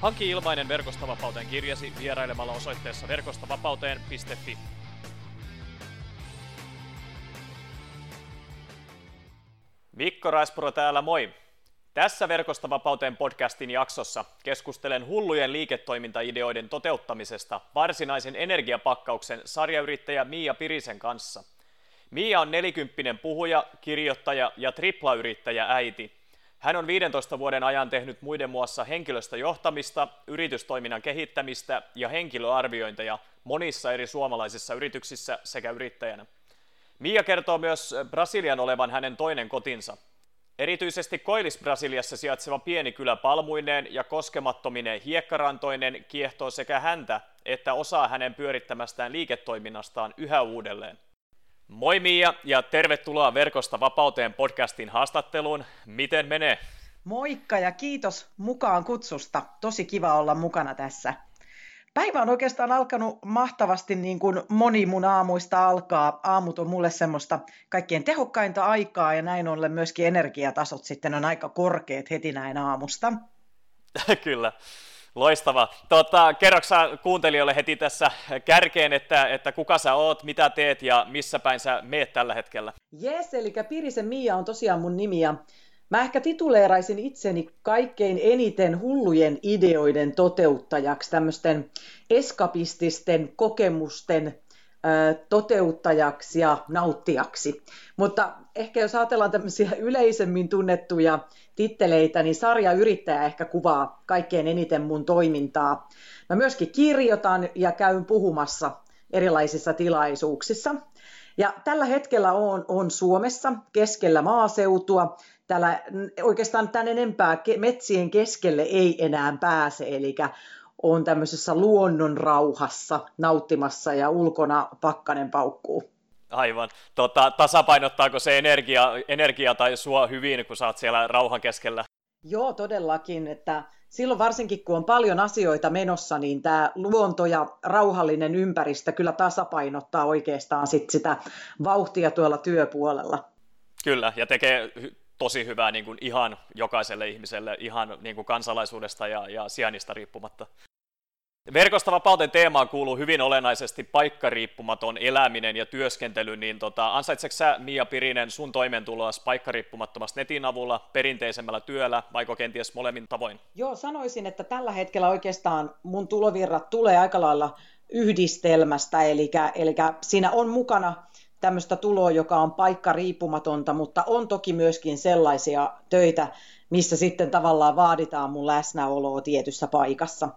Hanki ilmainen Verkostavapauteen kirjasi vierailemalla osoitteessa verkostavapauteen.fi. Mikko Raispuro täällä, moi! Tässä Verkostavapauteen podcastin jaksossa keskustelen hullujen liiketoimintaideoiden toteuttamisesta varsinaisen energiapakkauksen sarjayrittäjä Mia Pirisen kanssa. Mia on nelikymppinen puhuja, kirjoittaja ja triplayrittäjä äiti – hän on 15 vuoden ajan tehnyt muiden muassa henkilöstöjohtamista, yritystoiminnan kehittämistä ja henkilöarviointeja monissa eri suomalaisissa yrityksissä sekä yrittäjänä. Mia kertoo myös Brasilian olevan hänen toinen kotinsa. Erityisesti Koillis-Brasiliassa sijaitseva pieni kylä palmuineen ja koskemattominen hiekkarantoinen kiehtoo sekä häntä että osaa hänen pyörittämästään liiketoiminnastaan yhä uudelleen. Moi Mia ja tervetuloa Verkosta vapauteen podcastin haastatteluun. Miten menee? Moikka ja kiitos mukaan kutsusta. Tosi kiva olla mukana tässä. Päivä on oikeastaan alkanut mahtavasti niin kuin moni mun aamuista alkaa. Aamut on mulle semmoista kaikkien tehokkainta aikaa ja näin ollen myöskin energiatasot sitten on aika korkeat heti näin aamusta. Kyllä. Loistava. Tota, kerroksä kuuntelijoille heti tässä kärkeen, että, että kuka sä oot, mitä teet ja missä päin sä meet tällä hetkellä? Yes, eli Pirisen Mia on tosiaan mun nimi ja mä ehkä tituleeraisin itseni kaikkein eniten hullujen ideoiden toteuttajaksi, tämmöisten eskapististen kokemusten toteuttajaksi ja nauttijaksi. Mutta ehkä jos ajatellaan tämmöisiä yleisemmin tunnettuja titteleitä, niin sarjayrittäjä ehkä kuvaa kaikkein eniten mun toimintaa. Mä myöskin kirjoitan ja käyn puhumassa erilaisissa tilaisuuksissa. Ja tällä hetkellä on, on Suomessa keskellä maaseutua. Täällä oikeastaan tän enempää metsien keskelle ei enää pääse, eli on tämmöisessä luonnon rauhassa nauttimassa ja ulkona pakkanen paukkuu. Aivan. Tota, tasapainottaako se energia, energia tai sua hyvin, kun sä oot siellä rauhan keskellä? Joo, todellakin. Että silloin varsinkin, kun on paljon asioita menossa, niin tämä luonto ja rauhallinen ympäristö kyllä tasapainottaa oikeastaan sit sitä vauhtia tuolla työpuolella. Kyllä, ja tekee tosi hyvää niin kuin ihan jokaiselle ihmiselle, ihan niin kuin kansalaisuudesta ja, ja sijainnista riippumatta. Verkosta vapauteen teemaan kuuluu hyvin olennaisesti paikkariippumaton eläminen ja työskentely, niin tota, ansaitseeko sä Mia Pirinen sun toimeentuloa paikkariippumattomasta netin avulla, perinteisemmällä työllä, vaiko kenties molemmin tavoin? Joo, sanoisin, että tällä hetkellä oikeastaan mun tulovirrat tulee aika lailla yhdistelmästä, eli, eli siinä on mukana tämmöistä tuloa, joka on paikka riippumatonta, mutta on toki myöskin sellaisia töitä, missä sitten tavallaan vaaditaan mun läsnäoloa tietyssä paikassa.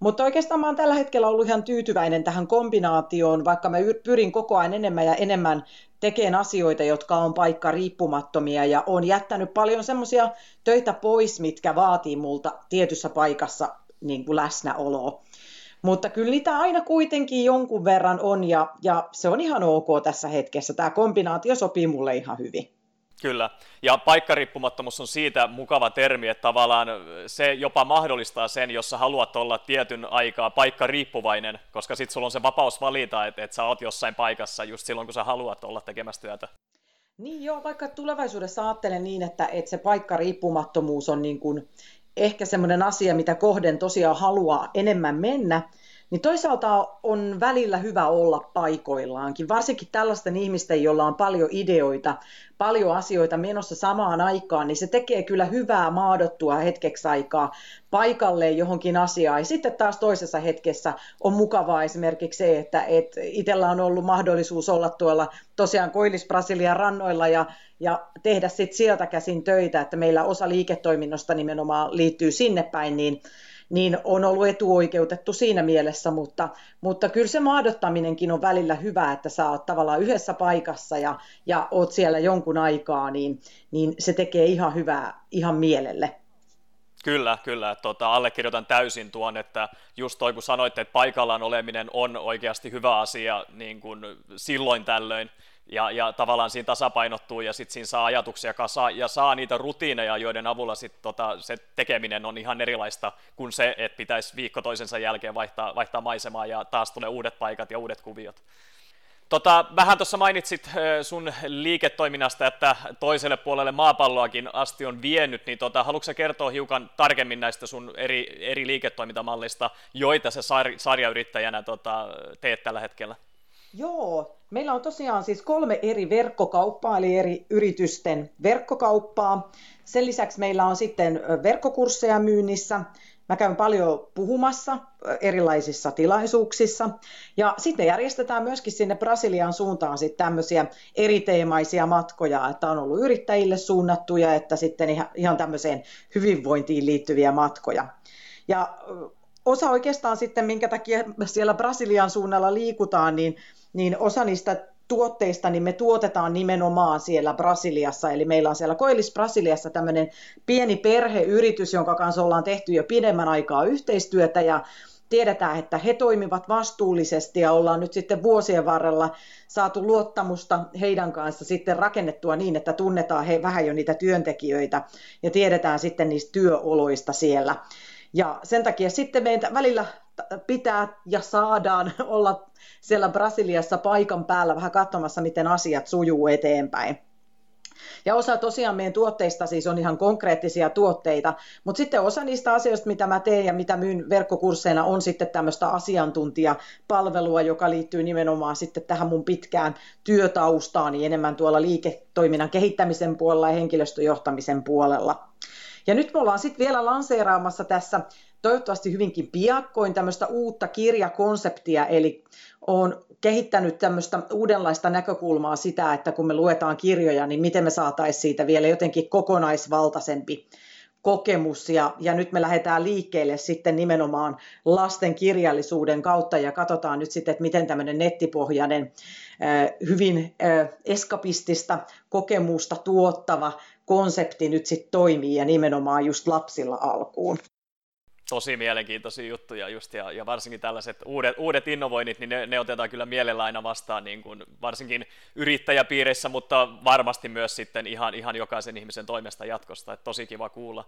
Mutta oikeastaan mä oon tällä hetkellä ollut ihan tyytyväinen tähän kombinaatioon, vaikka mä pyrin koko ajan enemmän ja enemmän tekemään asioita, jotka on paikka riippumattomia ja on jättänyt paljon semmoisia töitä pois, mitkä vaatii multa tietyssä paikassa niin kuin läsnäoloa. Mutta kyllä niitä aina kuitenkin jonkun verran on ja, ja se on ihan ok tässä hetkessä. Tämä kombinaatio sopii mulle ihan hyvin. Kyllä, ja paikkariippumattomuus on siitä mukava termi, että tavallaan se jopa mahdollistaa sen, jos sä haluat olla tietyn aikaa paikkariippuvainen, koska sitten sulla on se vapaus valita, että, että sä oot jossain paikassa just silloin, kun sä haluat olla tekemässä työtä. Niin joo, vaikka tulevaisuudessa ajattelen niin, että, että se paikkariippumattomuus on niin kuin ehkä semmoinen asia, mitä kohden tosiaan haluaa enemmän mennä, niin toisaalta on välillä hyvä olla paikoillaankin, varsinkin tällaisten ihmisten, joilla on paljon ideoita, paljon asioita menossa samaan aikaan, niin se tekee kyllä hyvää maadottua hetkeksi aikaa paikalle johonkin asiaan. Ja sitten taas toisessa hetkessä on mukavaa esimerkiksi se, että et itsellä on ollut mahdollisuus olla tuolla tosiaan Koillis-Brasilian rannoilla ja, ja tehdä sitten sieltä käsin töitä, että meillä osa liiketoiminnosta nimenomaan liittyy sinne päin, niin niin on ollut etuoikeutettu siinä mielessä, mutta, mutta kyllä se maadottaminenkin on välillä hyvä, että sä oot tavallaan yhdessä paikassa ja, ja oot siellä jonkun aikaa, niin, niin se tekee ihan hyvää ihan mielelle. Kyllä, kyllä. Tota, allekirjoitan täysin tuon, että just toi kun sanoitte, että paikallaan oleminen on oikeasti hyvä asia niin kuin silloin tällöin, ja, ja tavallaan siinä tasapainottuu ja sitten siinä saa ajatuksia kasaa ja saa niitä rutiineja, joiden avulla sit tota, se tekeminen on ihan erilaista kuin se, että pitäisi viikko toisensa jälkeen vaihtaa, vaihtaa maisemaa ja taas tulee uudet paikat ja uudet kuviot. Tota, vähän tuossa mainitsit sun liiketoiminnasta, että toiselle puolelle maapalloakin asti on vienyt, niin tota, haluatko kertoa hiukan tarkemmin näistä sun eri, eri liiketoimintamallista, joita sä sar- sarjayrittäjänä tota, teet tällä hetkellä? Joo, meillä on tosiaan siis kolme eri verkkokauppaa, eli eri yritysten verkkokauppaa. Sen lisäksi meillä on sitten verkkokursseja myynnissä. Mä käyn paljon puhumassa erilaisissa tilaisuuksissa. Ja sitten järjestetään myöskin sinne Brasilian suuntaan sitten tämmöisiä eriteemaisia matkoja, että on ollut yrittäjille suunnattuja, että sitten ihan, tämmöiseen hyvinvointiin liittyviä matkoja. Ja osa oikeastaan sitten, minkä takia siellä Brasilian suunnalla liikutaan, niin niin osa niistä tuotteista niin me tuotetaan nimenomaan siellä Brasiliassa. Eli meillä on siellä Koillis Brasiliassa tämmöinen pieni perheyritys, jonka kanssa ollaan tehty jo pidemmän aikaa yhteistyötä ja tiedetään, että he toimivat vastuullisesti ja ollaan nyt sitten vuosien varrella saatu luottamusta heidän kanssa sitten rakennettua niin, että tunnetaan he vähän jo niitä työntekijöitä ja tiedetään sitten niistä työoloista siellä. Ja sen takia sitten meitä välillä pitää ja saadaan olla siellä Brasiliassa paikan päällä vähän katsomassa, miten asiat sujuu eteenpäin. Ja osa tosiaan meidän tuotteista siis on ihan konkreettisia tuotteita, mutta sitten osa niistä asioista, mitä mä teen ja mitä myyn verkkokursseina, on sitten tämmöistä asiantuntijapalvelua, joka liittyy nimenomaan sitten tähän mun pitkään työtaustaani enemmän tuolla liiketoiminnan kehittämisen puolella ja henkilöstöjohtamisen puolella. Ja nyt me ollaan sitten vielä lanseeraamassa tässä toivottavasti hyvinkin piakkoin tämmöistä uutta kirjakonseptia, eli olen kehittänyt tämmöistä uudenlaista näkökulmaa sitä, että kun me luetaan kirjoja, niin miten me saataisiin siitä vielä jotenkin kokonaisvaltaisempi kokemus. Ja, ja nyt me lähdetään liikkeelle sitten nimenomaan lasten kirjallisuuden kautta ja katsotaan nyt sitten, että miten tämmöinen nettipohjainen hyvin eskapistista kokemusta tuottava konsepti nyt sitten toimii ja nimenomaan just lapsilla alkuun tosi mielenkiintoisia juttuja just, ja, ja varsinkin tällaiset uudet, uudet innovoinnit, niin ne, ne otetaan kyllä mielellä aina vastaan, niin kuin varsinkin yrittäjäpiireissä, mutta varmasti myös sitten ihan, ihan jokaisen ihmisen toimesta jatkosta, että tosi kiva kuulla.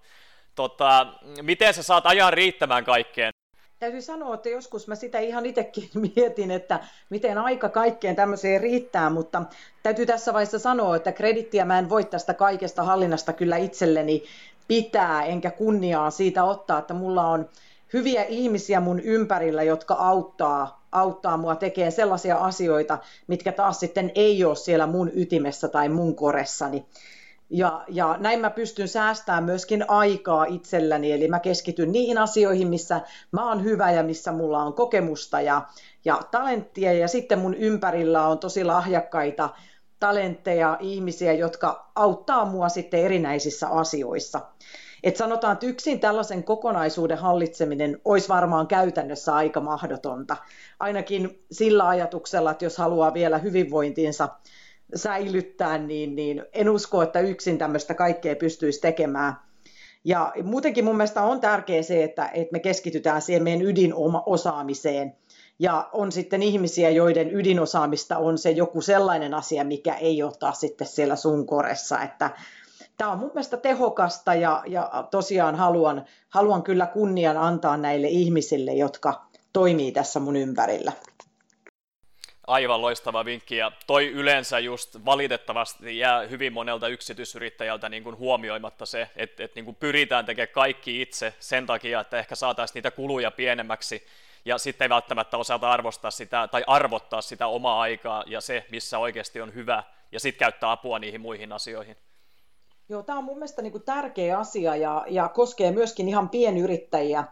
Tota, miten sä saat ajan riittämään kaikkeen? Täytyy sanoa, että joskus mä sitä ihan itsekin mietin, että miten aika kaikkeen tämmöiseen riittää, mutta täytyy tässä vaiheessa sanoa, että kredittiä mä en voi tästä kaikesta hallinnasta kyllä itselleni pitää, enkä kunniaa siitä ottaa, että mulla on hyviä ihmisiä mun ympärillä, jotka auttaa, auttaa mua tekemään sellaisia asioita, mitkä taas sitten ei ole siellä mun ytimessä tai mun koressani. Ja, ja näin mä pystyn säästämään myöskin aikaa itselläni, eli mä keskityn niihin asioihin, missä mä oon hyvä ja missä mulla on kokemusta ja, ja talenttia, ja sitten mun ympärillä on tosi lahjakkaita talentteja, ihmisiä, jotka auttaa mua sitten erinäisissä asioissa. Et sanotaan, että yksin tällaisen kokonaisuuden hallitseminen olisi varmaan käytännössä aika mahdotonta. Ainakin sillä ajatuksella, että jos haluaa vielä hyvinvointiinsa säilyttää, niin, niin en usko, että yksin tämmöistä kaikkea pystyisi tekemään. Ja muutenkin mun mielestä on tärkeää se, että, että me keskitytään siihen meidän ydinosaamiseen. Ja on sitten ihmisiä, joiden ydinosaamista on se joku sellainen asia, mikä ei ole taas sitten siellä sun koressa. Että tämä on mun mielestä tehokasta ja, ja tosiaan haluan, haluan kyllä kunnian antaa näille ihmisille, jotka toimii tässä mun ympärillä. Aivan loistava vinkki, ja toi yleensä just valitettavasti jää hyvin monelta yksityisyrittäjältä niin kuin huomioimatta se, että, että niin kuin pyritään tekemään kaikki itse sen takia, että ehkä saataisiin niitä kuluja pienemmäksi, ja sitten ei välttämättä osata arvostaa sitä tai arvottaa sitä omaa aikaa ja se, missä oikeasti on hyvä, ja sitten käyttää apua niihin muihin asioihin. Joo, tämä on mun mielestä niin kuin tärkeä asia ja, ja koskee myöskin ihan pienyrittäjiä.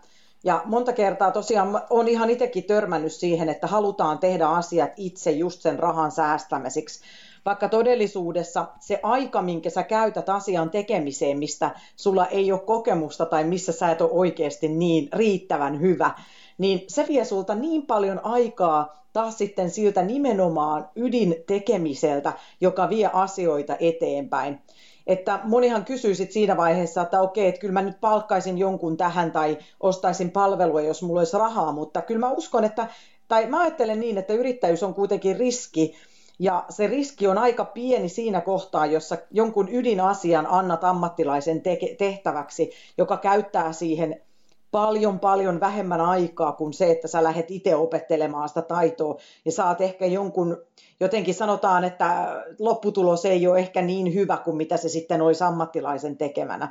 Ja monta kertaa tosiaan on ihan itsekin törmännyt siihen, että halutaan tehdä asiat itse just sen rahan säästämiseksi. Vaikka todellisuudessa se aika, minkä sä käytät asian tekemiseen, mistä sulla ei ole kokemusta tai missä sä et ole oikeasti niin riittävän hyvä, niin se vie sulta niin paljon aikaa taas sitten siltä nimenomaan ydintekemiseltä, joka vie asioita eteenpäin. että monihan kysyy sit siinä vaiheessa, että okei, että kyllä mä nyt palkkaisin jonkun tähän tai ostaisin palvelua, jos mulla olisi rahaa, mutta kyllä mä uskon, että, tai mä ajattelen niin, että yrittäjyys on kuitenkin riski, ja se riski on aika pieni siinä kohtaa, jossa jonkun ydinasian annat ammattilaisen tehtäväksi, joka käyttää siihen paljon paljon vähemmän aikaa kuin se, että sä lähdet itse opettelemaan sitä taitoa. Ja saat ehkä jonkun, jotenkin sanotaan, että lopputulos ei ole ehkä niin hyvä kuin mitä se sitten olisi ammattilaisen tekemänä.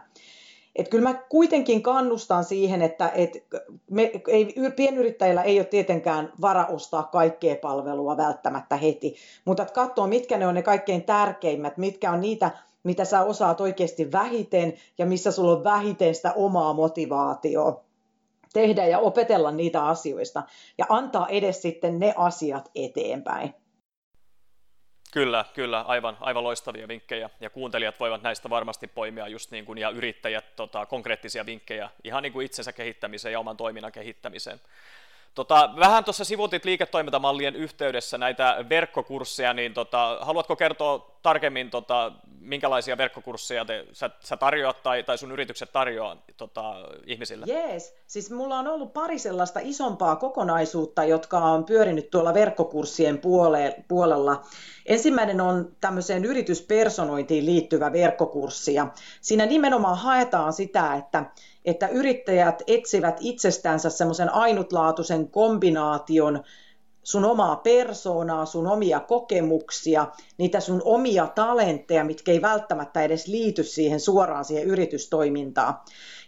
Et kyllä mä kuitenkin kannustan siihen, että et me, ei, pienyrittäjillä ei ole tietenkään vara ostaa kaikkea palvelua välttämättä heti, mutta katsoa, mitkä ne on ne kaikkein tärkeimmät, mitkä on niitä, mitä sä osaat oikeasti vähiten ja missä sulla on vähiten sitä omaa motivaatioa tehdä ja opetella niitä asioista ja antaa edes sitten ne asiat eteenpäin. Kyllä, kyllä, aivan, aivan loistavia vinkkejä, ja kuuntelijat voivat näistä varmasti poimia just niin kuin, ja yrittäjät tota, konkreettisia vinkkejä ihan niin kuin itsensä kehittämiseen ja oman toiminnan kehittämiseen. Tota, vähän tuossa sivutit liiketoimintamallien yhteydessä näitä verkkokursseja, niin tota, haluatko kertoa tarkemmin, tota, minkälaisia verkkokursseja te, sä, sä tarjoat tai, tai sun yritykset tarjoaa tota, ihmisille? Jees, siis mulla on ollut pari sellaista isompaa kokonaisuutta, jotka on pyörinyt tuolla verkkokurssien puole, puolella. Ensimmäinen on tämmöiseen yrityspersonointiin liittyvä verkkokurssi ja siinä nimenomaan haetaan sitä, että että yrittäjät etsivät itsestänsä semmoisen ainutlaatuisen kombinaation sun omaa persoonaa, sun omia kokemuksia, niitä sun omia talentteja, mitkä ei välttämättä edes liity siihen suoraan siihen yritystoimintaan.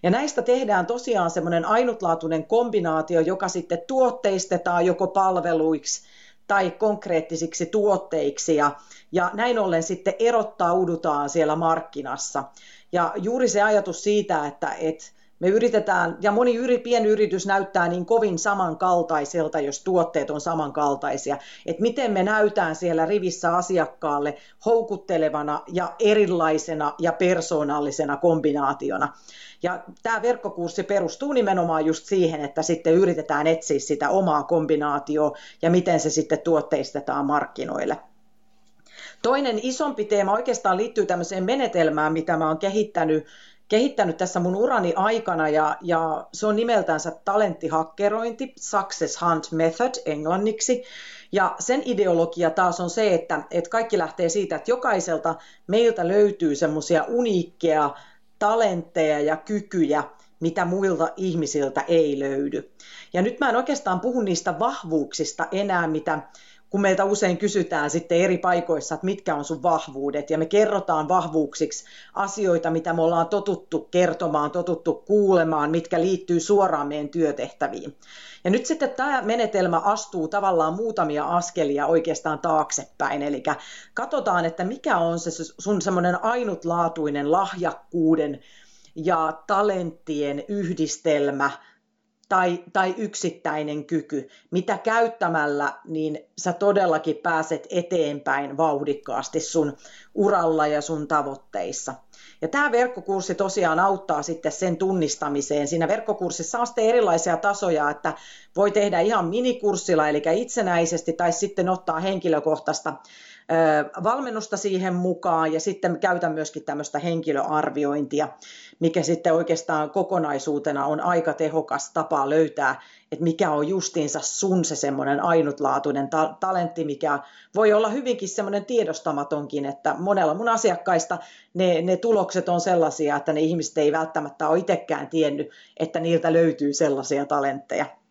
Ja näistä tehdään tosiaan semmoinen ainutlaatuinen kombinaatio, joka sitten tuotteistetaan joko palveluiksi tai konkreettisiksi tuotteiksi ja, ja näin ollen sitten erottaudutaan siellä markkinassa. Ja juuri se ajatus siitä, että et, me yritetään, ja moni yri, pienyritys näyttää niin kovin samankaltaiselta, jos tuotteet on samankaltaisia, että miten me näytään siellä rivissä asiakkaalle houkuttelevana ja erilaisena ja persoonallisena kombinaationa. Ja tämä verkkokurssi perustuu nimenomaan just siihen, että sitten yritetään etsiä sitä omaa kombinaatioa ja miten se sitten tuotteistetaan markkinoille. Toinen isompi teema oikeastaan liittyy tämmöiseen menetelmään, mitä mä oon kehittänyt kehittänyt tässä mun urani aikana ja, ja se on nimeltänsä talenttihakkerointi, Success Hunt Method englanniksi. Ja sen ideologia taas on se, että, että kaikki lähtee siitä, että jokaiselta meiltä löytyy semmoisia uniikkeja talentteja ja kykyjä, mitä muilta ihmisiltä ei löydy. Ja nyt mä en oikeastaan puhu niistä vahvuuksista enää, mitä kun meiltä usein kysytään sitten eri paikoissa, että mitkä on sun vahvuudet, ja me kerrotaan vahvuuksiksi asioita, mitä me ollaan totuttu kertomaan, totuttu kuulemaan, mitkä liittyy suoraan meidän työtehtäviin. Ja nyt sitten tämä menetelmä astuu tavallaan muutamia askelia oikeastaan taaksepäin, eli katsotaan, että mikä on se sun semmoinen ainutlaatuinen lahjakkuuden ja talenttien yhdistelmä, tai, tai yksittäinen kyky, mitä käyttämällä niin sä todellakin pääset eteenpäin vauhdikkaasti sun uralla ja sun tavoitteissa. Ja tämä verkkokurssi tosiaan auttaa sitten sen tunnistamiseen. Siinä verkkokurssissa on sitten erilaisia tasoja, että voi tehdä ihan minikurssilla, eli itsenäisesti, tai sitten ottaa henkilökohtaista valmennusta siihen mukaan ja sitten käytän myöskin tämmöistä henkilöarviointia, mikä sitten oikeastaan kokonaisuutena on aika tehokas tapa löytää, että mikä on justiinsa sun se semmoinen ainutlaatuinen ta- talentti, mikä voi olla hyvinkin semmoinen tiedostamatonkin, että monella mun asiakkaista ne, ne tulokset on sellaisia, että ne ihmiset ei välttämättä ole itsekään tiennyt, että niiltä löytyy sellaisia talentteja.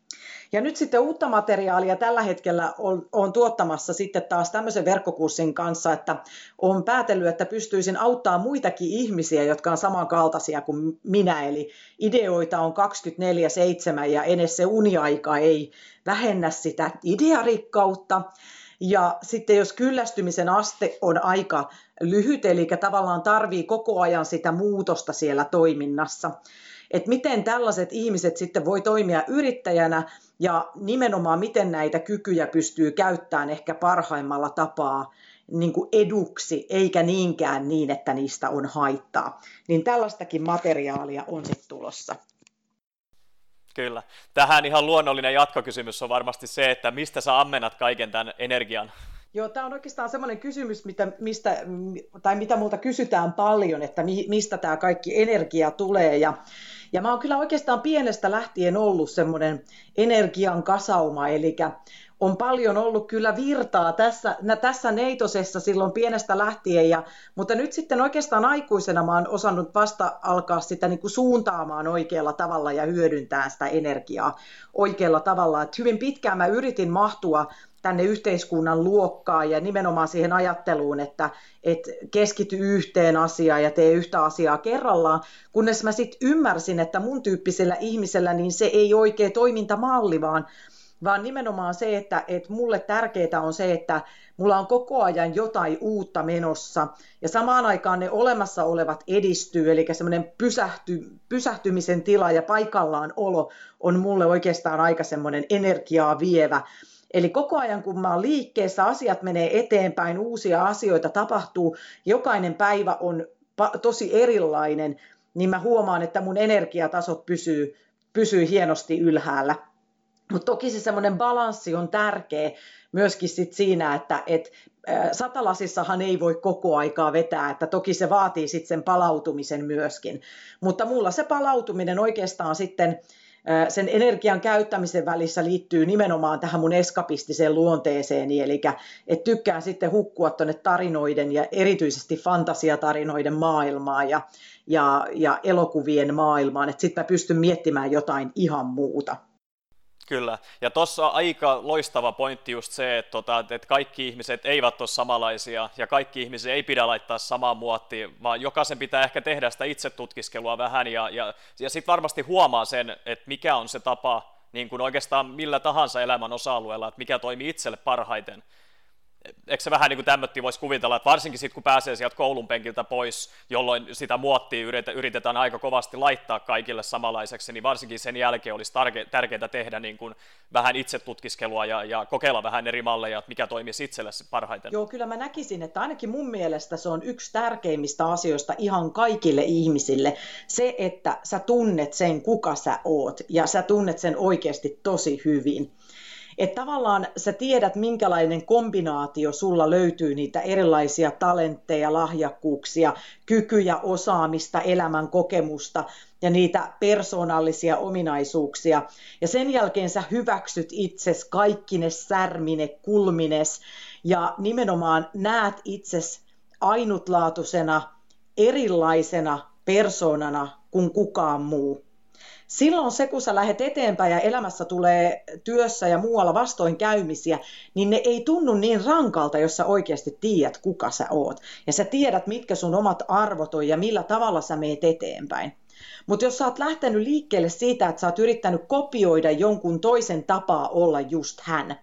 Ja nyt sitten uutta materiaalia tällä hetkellä on, on tuottamassa sitten taas tämmöisen verkkokurssin kanssa, että on päätellyt, että pystyisin auttaa muitakin ihmisiä, jotka on samankaltaisia kuin minä. Eli ideoita on 24-7 ja edes se uniaika ei vähennä sitä idearikkautta. Ja sitten jos kyllästymisen aste on aika lyhyt, eli tavallaan tarvii koko ajan sitä muutosta siellä toiminnassa, että miten tällaiset ihmiset sitten voi toimia yrittäjänä ja nimenomaan miten näitä kykyjä pystyy käyttämään ehkä parhaimmalla tapaa niin kuin eduksi, eikä niinkään niin, että niistä on haittaa. Niin tällaistakin materiaalia on sitten tulossa. Kyllä. Tähän ihan luonnollinen jatkokysymys on varmasti se, että mistä sä ammennat kaiken tämän energian Joo, tämä on oikeastaan semmoinen kysymys, mitä, mistä, tai mitä multa kysytään paljon, että mi, mistä tämä kaikki energia tulee. Ja, ja mä oon kyllä oikeastaan pienestä lähtien ollut semmoinen energian kasauma, eli on paljon ollut kyllä virtaa tässä, tässä neitosessa silloin pienestä lähtien, ja, mutta nyt sitten oikeastaan aikuisena mä oon osannut vasta alkaa sitä niin kuin suuntaamaan oikealla tavalla ja hyödyntää sitä energiaa oikealla tavalla. Et hyvin pitkään mä yritin mahtua tänne yhteiskunnan luokkaan ja nimenomaan siihen ajatteluun, että et keskity yhteen asiaan ja tee yhtä asiaa kerrallaan, kunnes mä sitten ymmärsin, että mun tyyppisellä ihmisellä niin se ei oikein toimintamalli, vaan, vaan nimenomaan se, että et mulle tärkeää on se, että mulla on koko ajan jotain uutta menossa. Ja samaan aikaan ne olemassa olevat edistyy, eli semmoinen pysähty, pysähtymisen tila ja paikallaan olo on mulle oikeastaan aika semmoinen energiaa vievä Eli koko ajan kun mä oon liikkeessä, asiat menee eteenpäin, uusia asioita tapahtuu, jokainen päivä on tosi erilainen, niin mä huomaan, että mun energiatasot pysyy, pysyy hienosti ylhäällä. Mutta toki se semmoinen balanssi on tärkeä myöskin sit siinä, että et, satalasissahan ei voi koko aikaa vetää, että toki se vaatii sitten sen palautumisen myöskin. Mutta mulla se palautuminen oikeastaan sitten sen energian käyttämisen välissä liittyy nimenomaan tähän mun eskapistiseen luonteeseeni, eli että tykkään sitten hukkua tuonne tarinoiden ja erityisesti fantasiatarinoiden maailmaan ja, ja, ja elokuvien maailmaan, että sitten mä pystyn miettimään jotain ihan muuta. Kyllä, ja tuossa aika loistava pointti just se, että, tota, että kaikki ihmiset eivät ole samanlaisia, ja kaikki ihmiset ei pidä laittaa samaa muottiin, vaan jokaisen pitää ehkä tehdä sitä itse tutkiskelua vähän, ja, ja, ja sitten varmasti huomaa sen, että mikä on se tapa, niin kuin oikeastaan millä tahansa elämän osa-alueella, että mikä toimii itselle parhaiten eikö se vähän niin kuin tämmötti voisi kuvitella, että varsinkin sitten kun pääsee sieltä koulun penkiltä pois, jolloin sitä muottia yritetään aika kovasti laittaa kaikille samanlaiseksi, niin varsinkin sen jälkeen olisi tärkeää tehdä niin kuin vähän itse tutkiskelua ja, ja kokeilla vähän eri malleja, että mikä toimisi itselle parhaiten. Joo, kyllä mä näkisin, että ainakin mun mielestä se on yksi tärkeimmistä asioista ihan kaikille ihmisille. Se, että sä tunnet sen, kuka sä oot, ja sä tunnet sen oikeasti tosi hyvin. Että tavallaan sä tiedät, minkälainen kombinaatio sulla löytyy niitä erilaisia talentteja, lahjakkuuksia, kykyjä, osaamista, elämän kokemusta ja niitä persoonallisia ominaisuuksia. Ja sen jälkeen sä hyväksyt itses kaikkine särmine, kulmines ja nimenomaan näet itses ainutlaatuisena, erilaisena persoonana kuin kukaan muu silloin se, kun sä lähdet eteenpäin ja elämässä tulee työssä ja muualla vastoinkäymisiä, niin ne ei tunnu niin rankalta, jos sä oikeasti tiedät, kuka sä oot. Ja sä tiedät, mitkä sun omat arvot on ja millä tavalla sä meet eteenpäin. Mutta jos sä oot lähtenyt liikkeelle siitä, että sä oot yrittänyt kopioida jonkun toisen tapaa olla just hän,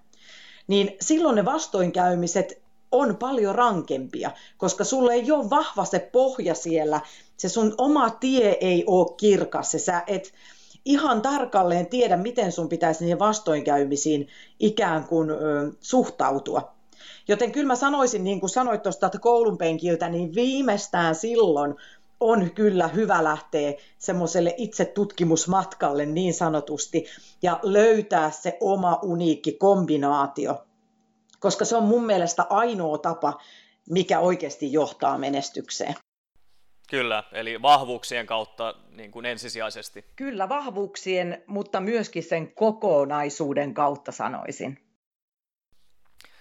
niin silloin ne vastoinkäymiset on paljon rankempia, koska sulle ei ole vahva se pohja siellä, se sun oma tie ei ole kirkas, se sä et, ihan tarkalleen tiedä, miten sun pitäisi niihin vastoinkäymisiin ikään kuin ö, suhtautua. Joten kyllä mä sanoisin, niin kuin sanoit tuosta koulun penkiltä, niin viimeistään silloin on kyllä hyvä lähteä semmoiselle itse tutkimusmatkalle niin sanotusti ja löytää se oma uniikki kombinaatio, koska se on mun mielestä ainoa tapa, mikä oikeasti johtaa menestykseen. Kyllä, eli vahvuuksien kautta niin kuin ensisijaisesti. Kyllä, vahvuuksien, mutta myöskin sen kokonaisuuden kautta sanoisin.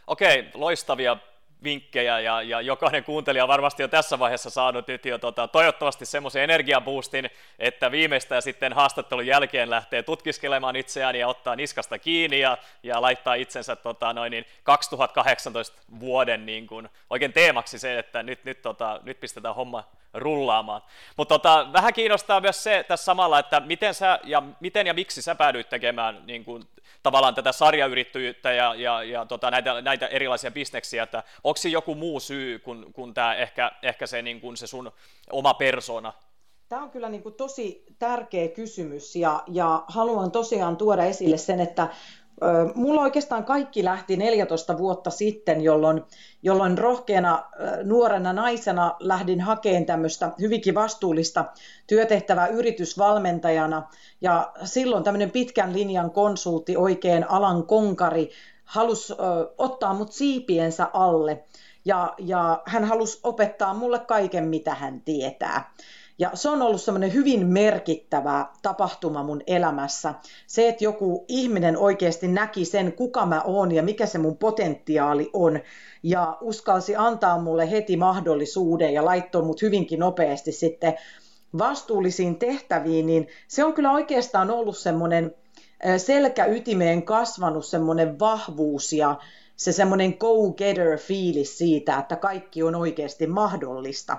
Okei, loistavia vinkkejä ja, ja jokainen kuuntelija on varmasti jo tässä vaiheessa saanut nyt jo tota, toivottavasti semmoisen energiaboostin, että viimeistään sitten haastattelun jälkeen lähtee tutkiskelemaan itseään ja ottaa niskasta kiinni ja, ja laittaa itsensä tota, noin niin 2018 vuoden niin kuin, oikein teemaksi se, että nyt, nyt, tota, nyt pistetään homma rullaamaan. Mutta tota, vähän kiinnostaa myös se tässä samalla, että miten, sä, ja, miten ja miksi sä päädyit tekemään niin kuin, tavallaan tätä sarjayrittäjyyttä ja, ja, ja tota, näitä, näitä erilaisia bisneksiä, että onko se joku muu syy kuin, kuin tämä ehkä, ehkä se, niin kuin se sun oma persona? Tämä on kyllä niin kuin tosi tärkeä kysymys ja, ja haluan tosiaan tuoda esille sen, että Mulla oikeastaan kaikki lähti 14 vuotta sitten, jolloin, jolloin rohkeana nuorena naisena lähdin hakemaan tämmöistä hyvinkin vastuullista työtehtävää yritysvalmentajana. Ja silloin tämmöinen pitkän linjan konsultti, oikein alan konkari, halusi ottaa mut siipiensä alle ja, ja hän halusi opettaa mulle kaiken, mitä hän tietää. Ja se on ollut semmoinen hyvin merkittävä tapahtuma mun elämässä. Se, että joku ihminen oikeasti näki sen, kuka mä oon ja mikä se mun potentiaali on. Ja uskalsi antaa mulle heti mahdollisuuden ja laittoi mut hyvinkin nopeasti sitten vastuullisiin tehtäviin, niin se on kyllä oikeastaan ollut semmoinen selkäytimeen kasvanut semmoinen vahvuus ja se semmoinen go-getter-fiilis siitä, että kaikki on oikeasti mahdollista.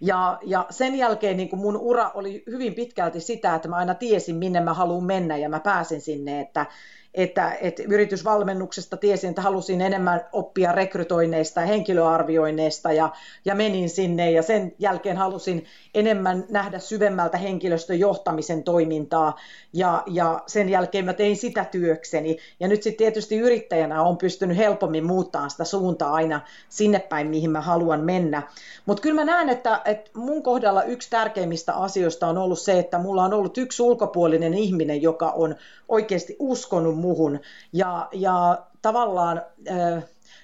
Ja, ja sen jälkeen niin mun ura oli hyvin pitkälti sitä, että mä aina tiesin, minne mä haluan mennä ja mä pääsin sinne, että, että, että yritysvalmennuksesta tiesin, että halusin enemmän oppia rekrytoinneista ja henkilöarvioinneista ja, ja menin sinne ja sen jälkeen halusin enemmän nähdä syvemmältä henkilöstön johtamisen toimintaa ja, ja sen jälkeen mä tein sitä työkseni ja nyt sitten tietysti yrittäjänä on pystynyt helpommin muuttaa sitä suuntaa aina sinne päin, mihin mä haluan mennä. Mutta kyllä mä näen, että, että mun kohdalla yksi tärkeimmistä asioista on ollut se, että mulla on ollut yksi ulkopuolinen ihminen, joka on oikeasti uskonut muhun ja, ja tavallaan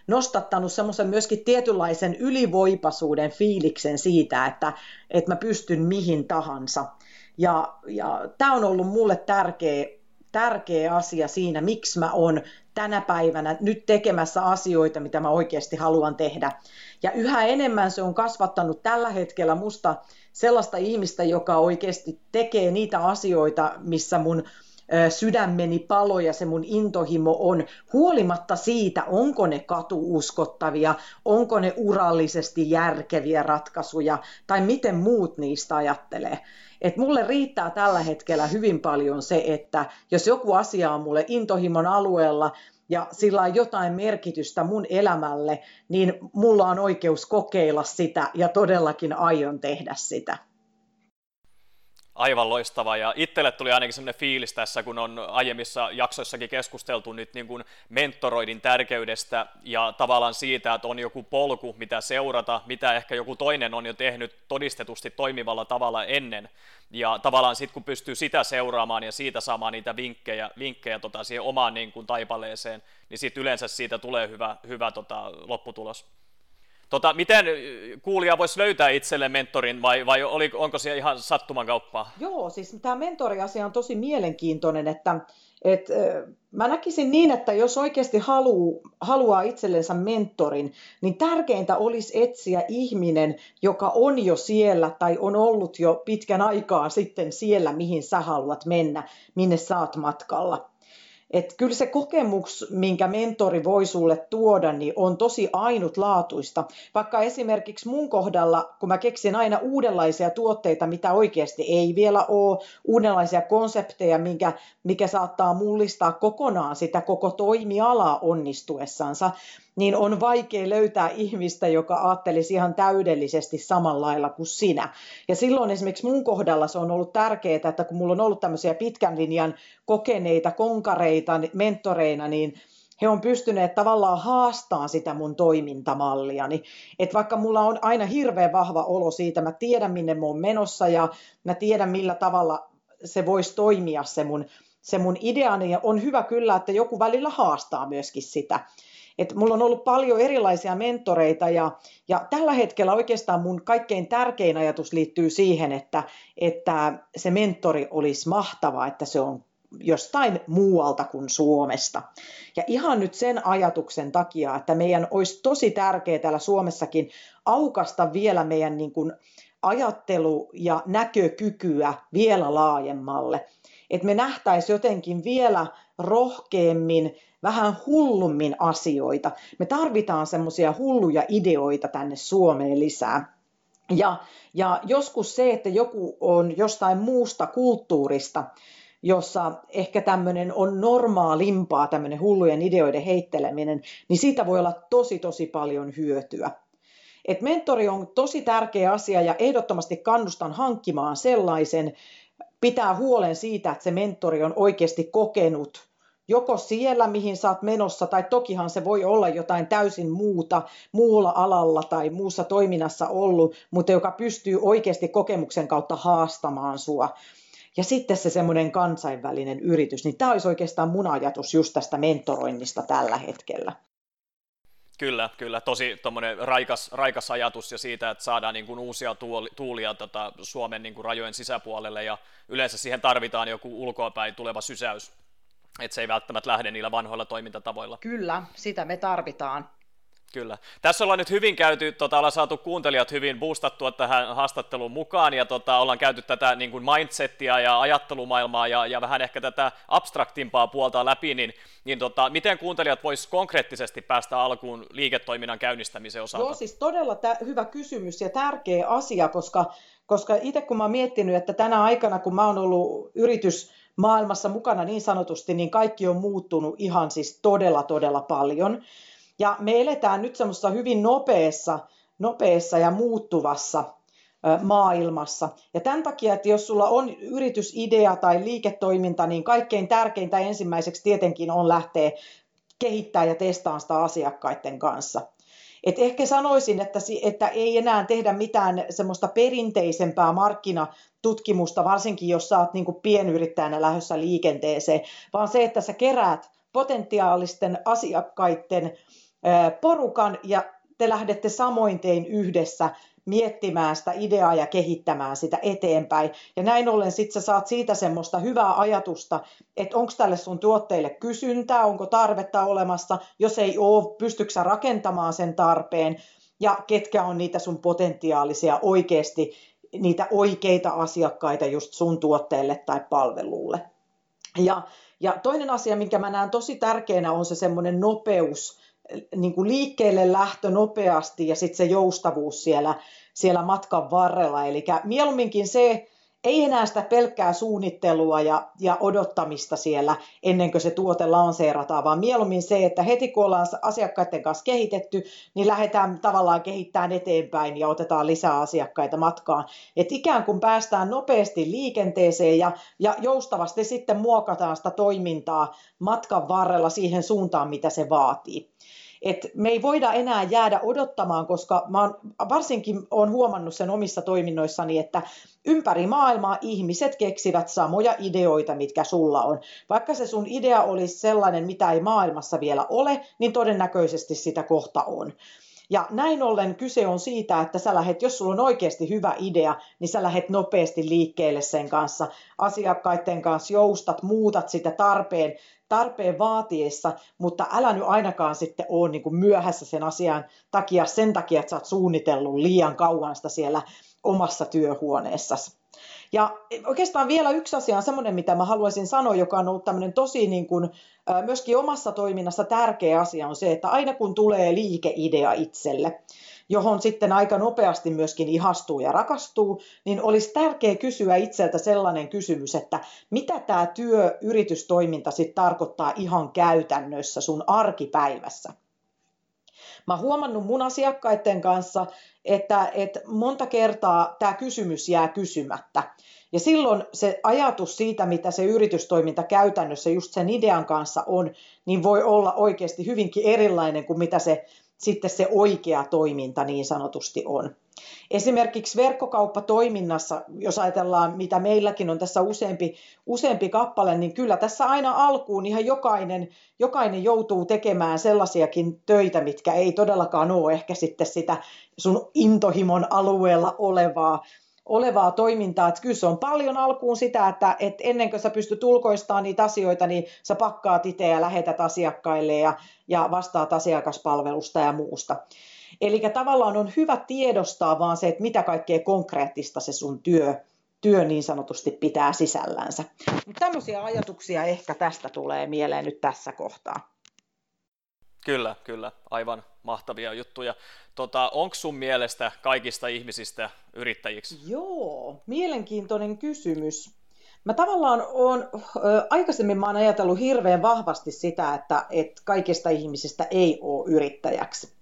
nostattanut semmoisen myöskin tietynlaisen ylivoipaisuuden fiiliksen siitä, että, että mä pystyn mihin tahansa. Ja, ja tämä on ollut mulle tärkeä, tärkeä asia siinä, miksi mä oon tänä päivänä nyt tekemässä asioita, mitä mä oikeasti haluan tehdä. Ja yhä enemmän se on kasvattanut tällä hetkellä musta sellaista ihmistä, joka oikeasti tekee niitä asioita, missä mun sydämeni palo ja se mun intohimo on, huolimatta siitä, onko ne katuuskottavia, onko ne urallisesti järkeviä ratkaisuja tai miten muut niistä ajattelee. Et mulle riittää tällä hetkellä hyvin paljon se, että jos joku asia on mulle intohimon alueella, ja sillä on jotain merkitystä mun elämälle, niin mulla on oikeus kokeilla sitä ja todellakin aion tehdä sitä aivan loistava. Ja itselle tuli ainakin sellainen fiilis tässä, kun on aiemmissa jaksoissakin keskusteltu nyt niin kuin mentoroidin tärkeydestä ja tavallaan siitä, että on joku polku, mitä seurata, mitä ehkä joku toinen on jo tehnyt todistetusti toimivalla tavalla ennen. Ja tavallaan sitten kun pystyy sitä seuraamaan ja siitä saamaan niitä vinkkejä, vinkkejä tota, siihen omaan niin kuin taipaleeseen, niin sitten yleensä siitä tulee hyvä, hyvä tota, lopputulos. Tota, miten kuulija voisi löytää itselle mentorin vai, vai oli, onko se ihan sattuman kauppaa? Joo, siis tämä mentoriasia on tosi mielenkiintoinen, että et, mä näkisin niin, että jos oikeasti haluu, haluaa itsellensä mentorin, niin tärkeintä olisi etsiä ihminen, joka on jo siellä tai on ollut jo pitkän aikaa sitten siellä, mihin sä haluat mennä, minne sä oot matkalla. Et kyllä se kokemus, minkä mentori voi sulle tuoda, niin on tosi ainutlaatuista. Vaikka esimerkiksi mun kohdalla, kun mä keksin aina uudenlaisia tuotteita, mitä oikeasti ei vielä ole, uudenlaisia konsepteja, mikä, mikä saattaa mullistaa kokonaan sitä koko toimialaa onnistuessansa, niin on vaikea löytää ihmistä, joka ajattelisi ihan täydellisesti samalla lailla kuin sinä. Ja silloin esimerkiksi mun kohdalla se on ollut tärkeää, että kun mulla on ollut tämmöisiä pitkän linjan kokeneita konkareita mentoreina, niin he on pystyneet tavallaan haastamaan sitä mun toimintamalliani. Et vaikka mulla on aina hirveän vahva olo siitä, mä tiedän minne mä oon menossa ja mä tiedän millä tavalla se voisi toimia se mun, se mun ideani. Ja on hyvä kyllä, että joku välillä haastaa myöskin sitä. Et mulla on ollut paljon erilaisia mentoreita ja, ja tällä hetkellä oikeastaan mun kaikkein tärkein ajatus liittyy siihen, että, että se mentori olisi mahtava, että se on jostain muualta kuin Suomesta. Ja ihan nyt sen ajatuksen takia, että meidän olisi tosi tärkeää täällä Suomessakin aukasta vielä meidän niin kuin ajattelu- ja näkökykyä vielä laajemmalle. Että me nähtäisiin jotenkin vielä rohkeammin vähän hullummin asioita. Me tarvitaan semmoisia hulluja ideoita tänne Suomeen lisää. Ja, ja joskus se, että joku on jostain muusta kulttuurista, jossa ehkä tämmöinen on normaalimpaa, tämmöinen hullujen ideoiden heitteleminen, niin siitä voi olla tosi tosi paljon hyötyä. Et mentori on tosi tärkeä asia ja ehdottomasti kannustan hankkimaan sellaisen, pitää huolen siitä, että se mentori on oikeasti kokenut joko siellä, mihin oot menossa, tai tokihan se voi olla jotain täysin muuta, muulla alalla tai muussa toiminnassa ollut, mutta joka pystyy oikeasti kokemuksen kautta haastamaan sua. ja sitten se semmoinen kansainvälinen yritys, niin tämä olisi oikeastaan mun ajatus just tästä mentoroinnista tällä hetkellä. Kyllä, kyllä. Tosi raikas, raikas ajatus ja siitä, että saadaan niin kuin uusia tuoli, tuulia tota Suomen niin kuin rajojen sisäpuolelle ja yleensä siihen tarvitaan joku ulkoapäin tuleva sysäys, että se ei välttämättä lähde niillä vanhoilla toimintatavoilla. Kyllä, sitä me tarvitaan. Kyllä. Tässä ollaan nyt hyvin käyty, tota, ollaan saatu kuuntelijat hyvin boostattua tähän haastatteluun mukaan, ja tota, ollaan käyty tätä niin kuin mindsettia ja ajattelumaailmaa ja, ja vähän ehkä tätä abstraktimpaa puolta läpi, niin, niin tota, miten kuuntelijat vois konkreettisesti päästä alkuun liiketoiminnan käynnistämisen osalta? Joo, siis todella hyvä kysymys ja tärkeä asia, koska, koska itse kun mä oon miettinyt, että tänä aikana, kun mä oon ollut yritys maailmassa mukana niin sanotusti, niin kaikki on muuttunut ihan siis todella, todella paljon. Ja me eletään nyt semmoisessa hyvin nopeassa, nopeassa ja muuttuvassa maailmassa. Ja tämän takia, että jos sulla on yritysidea tai liiketoiminta, niin kaikkein tärkeintä ensimmäiseksi tietenkin on lähteä kehittää ja testaa sitä asiakkaiden kanssa. Et ehkä sanoisin, että, että ei enää tehdä mitään semmoista perinteisempää markkinatutkimusta, varsinkin jos sä oot niin pienyrittäjänä lähdössä liikenteeseen, vaan se, että sä keräät potentiaalisten asiakkaiden porukan ja te lähdette samoin tein yhdessä miettimään sitä ideaa ja kehittämään sitä eteenpäin. Ja näin ollen sitten sä saat siitä semmoista hyvää ajatusta, että onko tälle sun tuotteille kysyntää, onko tarvetta olemassa, jos ei ole, pystyykö rakentamaan sen tarpeen ja ketkä on niitä sun potentiaalisia oikeasti niitä oikeita asiakkaita just sun tuotteelle tai palvelulle. Ja, ja toinen asia, minkä mä näen tosi tärkeänä, on se semmoinen nopeus, niin kuin liikkeelle lähtö nopeasti ja sitten se joustavuus siellä, siellä matkan varrella. Eli mieluumminkin se, ei enää sitä pelkkää suunnittelua ja, ja odottamista siellä ennen kuin se tuote lanseerataan, vaan mieluummin se, että heti kun ollaan asiakkaiden kanssa kehitetty, niin lähdetään tavallaan kehittämään eteenpäin ja otetaan lisää asiakkaita matkaan. Et ikään kuin päästään nopeasti liikenteeseen ja, ja joustavasti sitten muokataan sitä toimintaa matkan varrella siihen suuntaan, mitä se vaatii. Et me ei voida enää jäädä odottamaan, koska mä oon, varsinkin olen huomannut sen omissa toiminnoissani, että ympäri maailmaa ihmiset keksivät samoja ideoita, mitkä sulla on. Vaikka se sun idea olisi sellainen, mitä ei maailmassa vielä ole, niin todennäköisesti sitä kohta on. Ja näin ollen kyse on siitä, että sä lähet, jos sulla on oikeasti hyvä idea, niin sä lähet nopeasti liikkeelle sen kanssa, asiakkaiden kanssa joustat, muutat sitä tarpeen, tarpeen vaatiessa, mutta älä nyt ainakaan sitten ole niin kuin myöhässä sen asian takia sen takia, että sä oot suunnitellut liian kauan sitä siellä omassa työhuoneessasi. Ja oikeastaan vielä yksi asia on semmoinen, mitä mä haluaisin sanoa, joka on ollut tämmöinen tosi niin kuin, myöskin omassa toiminnassa tärkeä asia on se, että aina kun tulee liikeidea itselle, johon sitten aika nopeasti myöskin ihastuu ja rakastuu, niin olisi tärkeää kysyä itseltä sellainen kysymys, että mitä tämä työ, yritystoiminta sitten tarkoittaa ihan käytännössä sun arkipäivässä. Mä huomannut mun asiakkaiden kanssa, että, että monta kertaa tämä kysymys jää kysymättä. Ja silloin se ajatus siitä, mitä se yritystoiminta käytännössä just sen idean kanssa on, niin voi olla oikeasti hyvinkin erilainen kuin mitä se sitten se oikea toiminta niin sanotusti on. Esimerkiksi verkkokauppatoiminnassa, jos ajatellaan, mitä meilläkin on tässä useampi, useampi kappale, niin kyllä tässä aina alkuun ihan jokainen, jokainen joutuu tekemään sellaisiakin töitä, mitkä ei todellakaan ole ehkä sitten sitä sun intohimon alueella olevaa, olevaa toimintaa. Että kyllä se on paljon alkuun sitä, että, että ennen kuin sä pystyt ulkoistamaan niitä asioita, niin sä pakkaat itse ja lähetät asiakkaille ja, ja vastaat asiakaspalvelusta ja muusta. Eli tavallaan on hyvä tiedostaa vaan se, että mitä kaikkea konkreettista se sun työ, työ niin sanotusti pitää sisällänsä. Mutta tämmöisiä ajatuksia ehkä tästä tulee mieleen nyt tässä kohtaa. Kyllä, kyllä. Aivan mahtavia juttuja. Tota, Onko sun mielestä kaikista ihmisistä yrittäjiksi? Joo, mielenkiintoinen kysymys. Mä tavallaan oon, aikaisemmin mä oon ajatellut hirveän vahvasti sitä, että, että kaikista ihmisistä ei ole yrittäjäksi.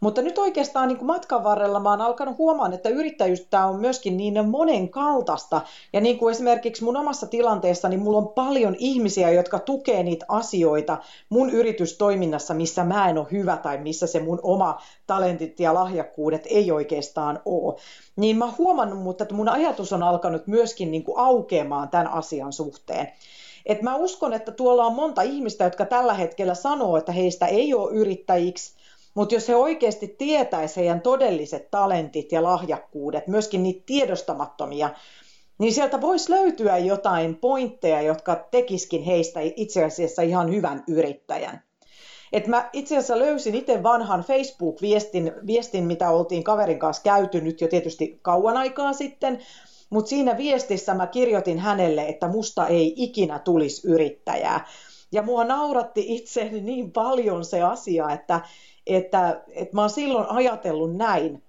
Mutta nyt oikeastaan niin kuin matkan varrella mä oon alkanut huomaan, että yrittäjyyttä on myöskin niin monen kaltaista. Ja niin kuin esimerkiksi mun omassa tilanteessa, niin mulla on paljon ihmisiä, jotka tukee niitä asioita mun yritystoiminnassa, missä mä en ole hyvä tai missä se mun oma talentit ja lahjakkuudet ei oikeastaan ole. Niin mä huomannut, mutta että mun ajatus on alkanut myöskin niin kuin aukeamaan tämän asian suhteen. Et mä uskon, että tuolla on monta ihmistä, jotka tällä hetkellä sanoo, että heistä ei ole yrittäjiksi, mutta jos he oikeasti tietäisivät heidän todelliset talentit ja lahjakkuudet, myöskin niitä tiedostamattomia, niin sieltä voisi löytyä jotain pointteja, jotka tekiskin heistä itse asiassa ihan hyvän yrittäjän. Et mä itse asiassa löysin itse vanhan Facebook-viestin, viestin, mitä oltiin kaverin kanssa käyty nyt jo tietysti kauan aikaa sitten, mutta siinä viestissä mä kirjoitin hänelle, että musta ei ikinä tulisi yrittäjää. Ja mua nauratti itseäni niin paljon se asia, että, että, että mä oon silloin ajatellut näin.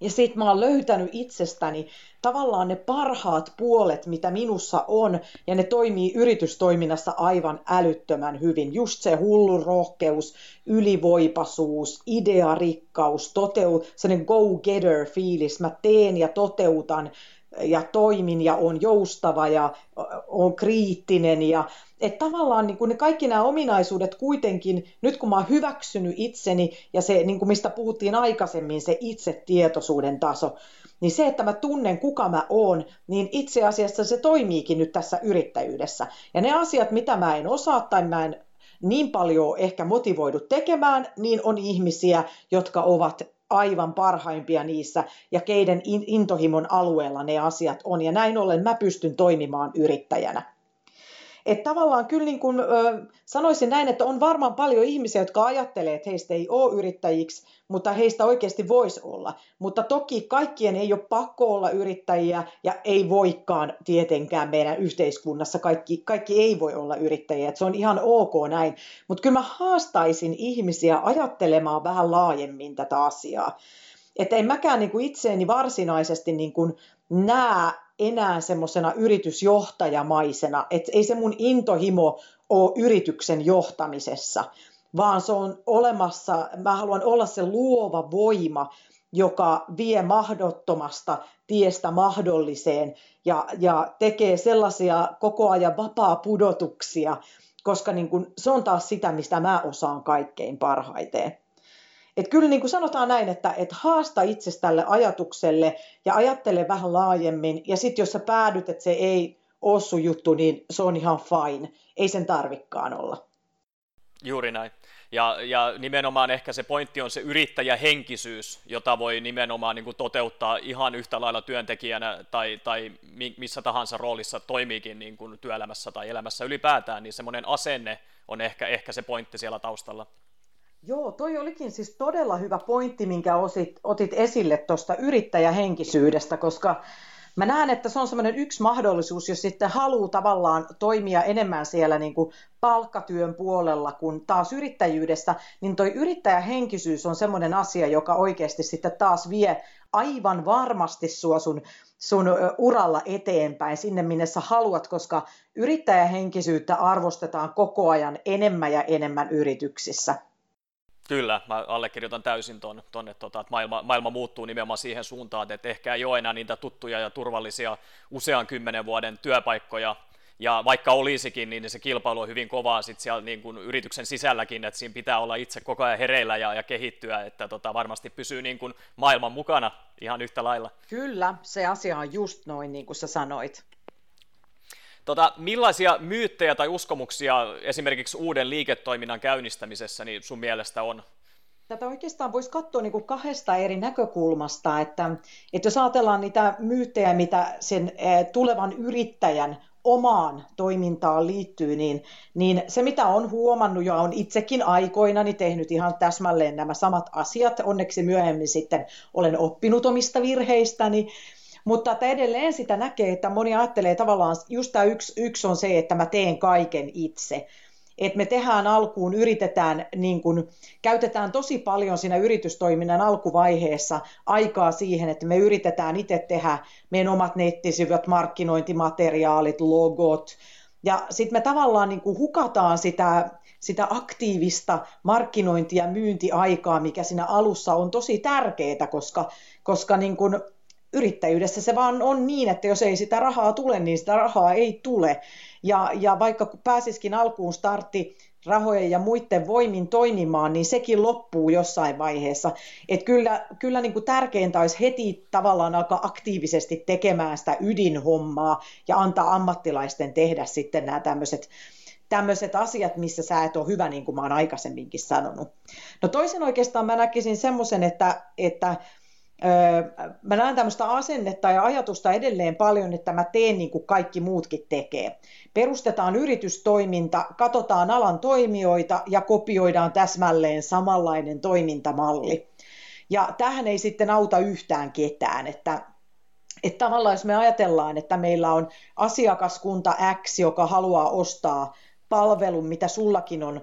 Ja sitten mä oon löytänyt itsestäni tavallaan ne parhaat puolet, mitä minussa on, ja ne toimii yritystoiminnassa aivan älyttömän hyvin. Just se hullu rohkeus, ylivoipasuus, idearikkaus, toteu, sellainen go-getter-fiilis. Mä teen ja toteutan ja toimin ja on joustava ja on kriittinen ja että tavallaan niin kuin ne kaikki nämä ominaisuudet kuitenkin, nyt kun mä oon hyväksynyt itseni ja se, niin kuin mistä puhuttiin aikaisemmin, se itsetietoisuuden taso, niin se, että mä tunnen kuka mä oon, niin itse asiassa se toimiikin nyt tässä yrittäjyydessä. Ja ne asiat, mitä mä en osaa tai mä en niin paljon ehkä motivoidu tekemään, niin on ihmisiä, jotka ovat aivan parhaimpia niissä ja keiden intohimon alueella ne asiat on. Ja näin ollen mä pystyn toimimaan yrittäjänä. Että tavallaan kyllä niin kuin, ö, sanoisin näin, että on varmaan paljon ihmisiä, jotka ajattelee, että heistä ei ole yrittäjiksi, mutta heistä oikeasti voisi olla. Mutta toki kaikkien ei ole pakko olla yrittäjiä ja ei voikaan tietenkään meidän yhteiskunnassa. Kaikki, kaikki ei voi olla yrittäjiä, että se on ihan ok näin. Mutta kyllä mä haastaisin ihmisiä ajattelemaan vähän laajemmin tätä asiaa. Että en mäkään niin kuin itseeni varsinaisesti niin kuin näe enää semmoisena yritysjohtajamaisena, että ei se mun intohimo ole yrityksen johtamisessa, vaan se on olemassa, mä haluan olla se luova voima, joka vie mahdottomasta tiestä mahdolliseen ja, ja tekee sellaisia koko ajan vapaa pudotuksia, koska niin kun, se on taas sitä, mistä mä osaan kaikkein parhaiten. Et kyllä niin kuin sanotaan näin, että et haasta itse tälle ajatukselle ja ajattele vähän laajemmin. Ja sitten jos sä päädyt, että se ei ole sun juttu, niin se on ihan fine. Ei sen tarvikkaan olla. Juuri näin. Ja, ja nimenomaan ehkä se pointti on se yrittäjähenkisyys, jota voi nimenomaan niin kuin toteuttaa ihan yhtä lailla työntekijänä tai, tai missä tahansa roolissa toimiikin niin kuin työelämässä tai elämässä ylipäätään, niin semmoinen asenne on ehkä, ehkä se pointti siellä taustalla. Joo, toi olikin siis todella hyvä pointti, minkä osit, otit esille tuosta yrittäjähenkisyydestä, koska mä näen, että se on semmoinen yksi mahdollisuus, jos sitten haluaa tavallaan toimia enemmän siellä niin kuin palkkatyön puolella kuin taas yrittäjyydessä, niin toi yrittäjähenkisyys on semmoinen asia, joka oikeasti sitten taas vie aivan varmasti sua sun, sun uralla eteenpäin sinne, minne sä haluat, koska yrittäjähenkisyyttä arvostetaan koko ajan enemmän ja enemmän yrityksissä. Kyllä, mä allekirjoitan täysin ton, tota, että maailma, maailma muuttuu nimenomaan siihen suuntaan, että ehkä ei ole enää niitä tuttuja ja turvallisia usean kymmenen vuoden työpaikkoja, ja vaikka olisikin, niin se kilpailu on hyvin kovaa sit siellä niin kuin yrityksen sisälläkin, että siinä pitää olla itse koko ajan hereillä ja, ja kehittyä, että tota, varmasti pysyy niin kuin maailman mukana ihan yhtä lailla. Kyllä, se asia on just noin niin kuin sä sanoit. Tota, millaisia myyttejä tai uskomuksia esimerkiksi uuden liiketoiminnan käynnistämisessä niin sun mielestä on? Tätä oikeastaan voisi katsoa niin kuin kahdesta eri näkökulmasta, että, että jos ajatellaan niitä myyttejä, mitä sen tulevan yrittäjän omaan toimintaan liittyy, niin, niin se mitä on huomannut ja on itsekin aikoinani tehnyt ihan täsmälleen nämä samat asiat, onneksi myöhemmin sitten olen oppinut omista virheistäni, mutta että edelleen sitä näkee, että moni ajattelee tavallaan, just tämä yksi, yksi on se, että mä teen kaiken itse. Että me tehdään alkuun, yritetään, niin kun, käytetään tosi paljon siinä yritystoiminnan alkuvaiheessa aikaa siihen, että me yritetään itse tehdä meidän omat nettisivut, markkinointimateriaalit, logot, ja sitten me tavallaan niin kuin hukataan sitä sitä aktiivista markkinointi- ja myyntiaikaa, mikä siinä alussa on tosi tärkeää, koska, koska niin kuin yrittäjyydessä se vaan on niin, että jos ei sitä rahaa tule, niin sitä rahaa ei tule. Ja, ja vaikka pääsiskin alkuun startti rahojen ja muiden voimin toimimaan, niin sekin loppuu jossain vaiheessa. Et kyllä kyllä niin kuin tärkeintä olisi heti tavallaan alkaa aktiivisesti tekemään sitä ydinhommaa ja antaa ammattilaisten tehdä sitten nämä tämmöiset tämmöiset asiat, missä sä et ole hyvä, niin kuin mä oon aikaisemminkin sanonut. No toisen oikeastaan mä näkisin semmoisen, että, että mä näen tämmöistä asennetta ja ajatusta edelleen paljon, että mä teen niin kuin kaikki muutkin tekee. Perustetaan yritystoiminta, katsotaan alan toimijoita ja kopioidaan täsmälleen samanlainen toimintamalli. Ja tähän ei sitten auta yhtään ketään, että että tavallaan jos me ajatellaan, että meillä on asiakaskunta X, joka haluaa ostaa palvelun, mitä sullakin on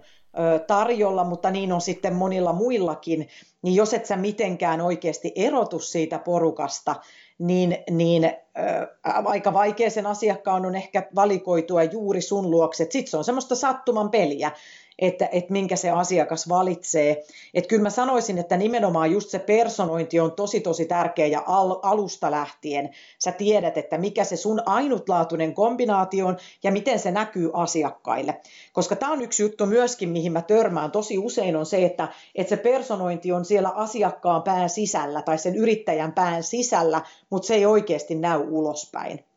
tarjolla, mutta niin on sitten monilla muillakin, niin jos et sä mitenkään oikeasti erotu siitä porukasta, niin, niin äh, aika vaikea sen asiakkaan on ehkä valikoitua juuri sun luokse. Sitten se on semmoista sattuman peliä että, että minkä se asiakas valitsee. Että kyllä mä sanoisin, että nimenomaan just se personointi on tosi tosi tärkeä ja al, alusta lähtien sä tiedät, että mikä se sun ainutlaatuinen kombinaatio on ja miten se näkyy asiakkaille. Koska tämä on yksi juttu myöskin, mihin mä törmään tosi usein on se, että, että se personointi on siellä asiakkaan pään sisällä tai sen yrittäjän pään sisällä, mutta se ei oikeasti näy ulospäin.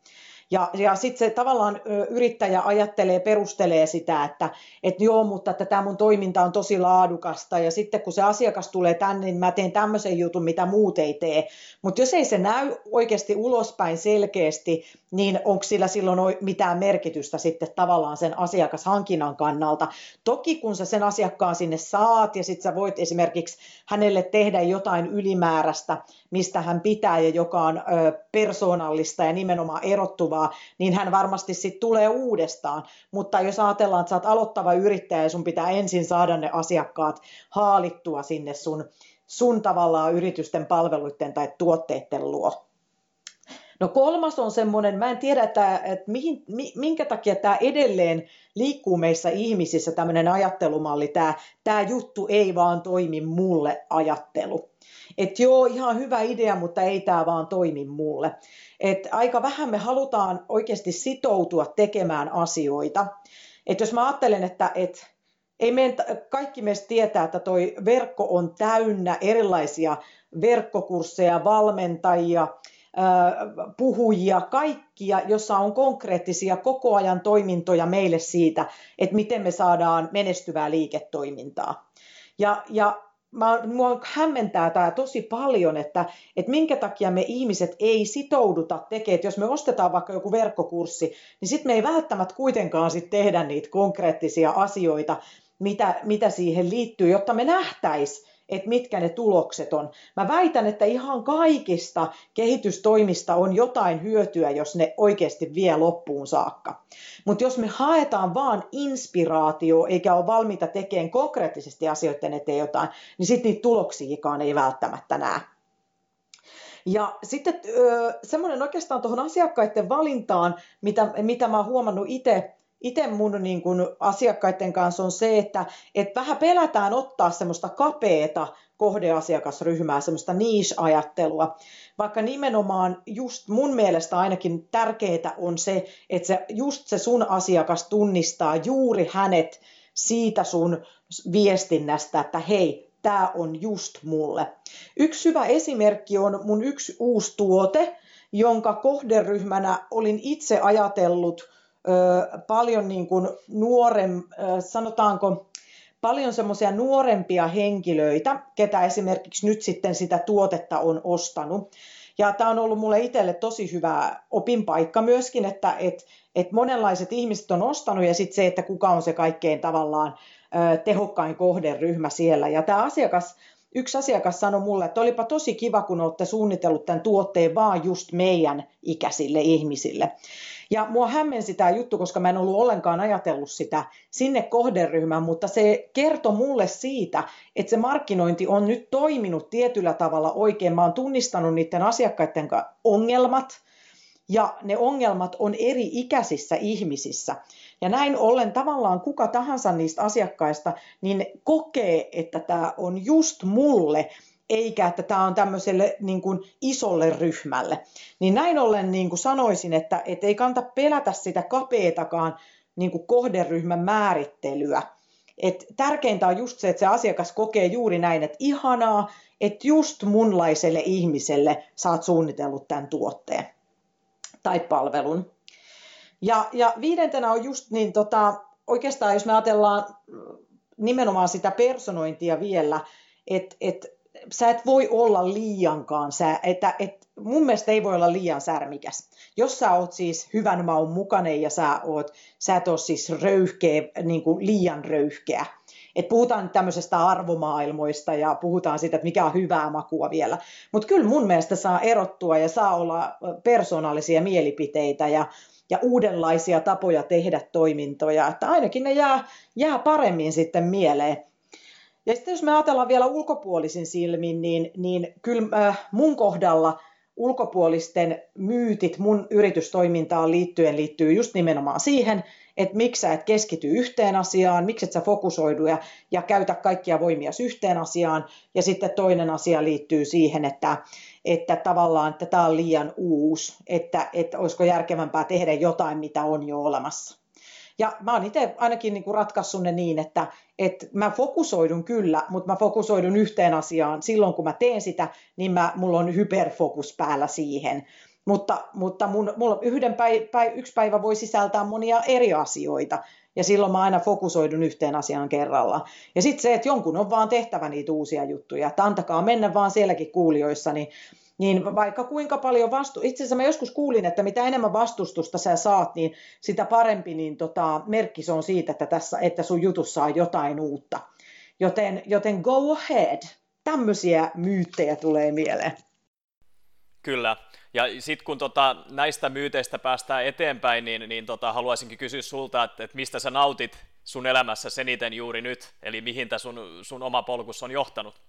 Ja, ja sitten se tavallaan yrittäjä ajattelee, perustelee sitä, että et joo, mutta että tämä mun toiminta on tosi laadukasta ja sitten kun se asiakas tulee tänne, niin mä teen tämmöisen jutun, mitä muut ei tee. Mutta jos ei se näy oikeasti ulospäin selkeästi, niin onko sillä silloin mitään merkitystä sitten tavallaan sen asiakashankinnan kannalta. Toki kun sä sen asiakkaan sinne saat ja sitten sä voit esimerkiksi hänelle tehdä jotain ylimääräistä, mistä hän pitää ja joka on persoonallista ja nimenomaan erottuvaa, niin hän varmasti sitten tulee uudestaan. Mutta jos ajatellaan, että sä oot aloittava yrittäjä ja sun pitää ensin saada ne asiakkaat haalittua sinne sun, sun tavallaan yritysten palveluiden tai tuotteiden luo. No kolmas on semmoinen, mä en tiedä, että, että mihin, minkä takia tämä edelleen liikkuu meissä ihmisissä tämmöinen ajattelumalli, tämä, tämä juttu ei vaan toimi mulle ajattelu. Että joo, ihan hyvä idea, mutta ei tämä vaan toimi mulle. Et aika vähän me halutaan oikeasti sitoutua tekemään asioita. Et jos mä ajattelen, että et, ei meidän, kaikki meistä tietää, että toi verkko on täynnä erilaisia verkkokursseja, valmentajia, puhujia, kaikkia, jossa on konkreettisia koko ajan toimintoja meille siitä, että miten me saadaan menestyvää liiketoimintaa. Ja, ja mä, mua hämmentää tämä tosi paljon, että, että minkä takia me ihmiset ei sitouduta tekemään, että jos me ostetaan vaikka joku verkkokurssi, niin sitten me ei välttämättä kuitenkaan sit tehdä niitä konkreettisia asioita, mitä, mitä siihen liittyy, jotta me nähtäisiin, että mitkä ne tulokset on. Mä väitän, että ihan kaikista kehitystoimista on jotain hyötyä, jos ne oikeasti vie loppuun saakka. Mutta jos me haetaan vaan inspiraatio eikä ole valmiita tekemään konkreettisesti asioiden eteen jotain, niin sitten niitä tuloksiakaan ei välttämättä näe. Ja sitten semmoinen oikeastaan tuohon asiakkaiden valintaan, mitä, mitä mä oon huomannut itse itse mun niin kun asiakkaiden kanssa on se, että et vähän pelätään ottaa semmoista kapeeta kohdeasiakasryhmää, semmoista niche-ajattelua, vaikka nimenomaan just mun mielestä ainakin tärkeää on se, että se, just se sun asiakas tunnistaa juuri hänet siitä sun viestinnästä, että hei, tämä on just mulle. Yksi hyvä esimerkki on mun yksi uusi tuote, jonka kohderyhmänä olin itse ajatellut – paljon niin kuin nuoren, sanotaanko, paljon semmoisia nuorempia henkilöitä, ketä esimerkiksi nyt sitten sitä tuotetta on ostanut. Ja tämä on ollut mulle itselle tosi hyvä opinpaikka myöskin, että et, et monenlaiset ihmiset on ostanut ja sitten se, että kuka on se kaikkein tavallaan tehokkain kohderyhmä siellä. Ja tämä asiakas, yksi asiakas sanoi mulle, että olipa tosi kiva, kun olette suunnitellut tämän tuotteen vaan just meidän ikäisille ihmisille. Ja mua hämmensi tämä juttu, koska mä en ollut ollenkaan ajatellut sitä sinne kohderyhmään, mutta se kertoi mulle siitä, että se markkinointi on nyt toiminut tietyllä tavalla oikein. Mä oon tunnistanut niiden asiakkaiden ongelmat, ja ne ongelmat on eri ikäisissä ihmisissä. Ja näin ollen tavallaan kuka tahansa niistä asiakkaista, niin kokee, että tämä on just mulle, eikä että tämä on tämmöiselle niin kuin isolle ryhmälle. Niin näin ollen niin kuin sanoisin, että, että ei kannata pelätä sitä kapeetakaan niin kuin kohderyhmän määrittelyä. Et tärkeintä on just se, että se asiakas kokee juuri näin, että ihanaa, että just munlaiselle ihmiselle saat suunnitellut tämän tuotteen tai palvelun. Ja, ja viidentenä on just niin, tota, oikeastaan jos me ajatellaan nimenomaan sitä personointia vielä, että et, sä et voi olla liiankaan, sä, että, et, mun mielestä ei voi olla liian särmikäs. Jos sä oot siis hyvän maun mukainen ja sä, oot, sä et ole siis röyhkeä, niin kuin liian röyhkeä, et puhutaan tämmöisestä arvomaailmoista ja puhutaan siitä, että mikä on hyvää makua vielä. Mutta kyllä mun mielestä saa erottua ja saa olla persoonallisia mielipiteitä ja, ja uudenlaisia tapoja tehdä toimintoja, että ainakin ne jää, jää paremmin sitten mieleen. Ja sitten jos me ajatellaan vielä ulkopuolisin silmin, niin, niin kyllä äh, mun kohdalla ulkopuolisten myytit mun yritystoimintaan liittyen liittyy just nimenomaan siihen, että miksi sä et keskity yhteen asiaan, miksi et sä fokusoidu ja, ja käytä kaikkia voimia yhteen asiaan. Ja sitten toinen asia liittyy siihen, että, että tavallaan että tämä on liian uusi, että, että olisiko järkevämpää tehdä jotain, mitä on jo olemassa. Ja mä oon itse ainakin niin ratkaissut ne niin, että, että mä fokusoidun kyllä, mutta mä fokusoidun yhteen asiaan. Silloin kun mä teen sitä, niin mä, mulla on hyperfokus päällä siihen. Mutta, mutta mun, mulla yhden päi, päi, yksi päivä voi sisältää monia eri asioita, ja silloin mä aina fokusoidun yhteen asiaan kerralla. Ja sitten se, että jonkun on vaan tehtävä niitä uusia juttuja, että antakaa mennä vaan sielläkin kuulijoissa, niin, niin vaikka kuinka paljon vastu... Itse asiassa mä joskus kuulin, että mitä enemmän vastustusta sä saat, niin sitä parempi niin tota, merkki se on siitä, että, tässä, että sun jutussa on jotain uutta. Joten, joten go ahead. Tämmöisiä myyttejä tulee mieleen. Kyllä. Ja sitten kun tota, näistä myyteistä päästään eteenpäin, niin, niin tota, haluaisinkin kysyä sulta, että, että mistä sä nautit sun elämässä eniten juuri nyt, eli mihin tämä sun, sun oma polkus on johtanut?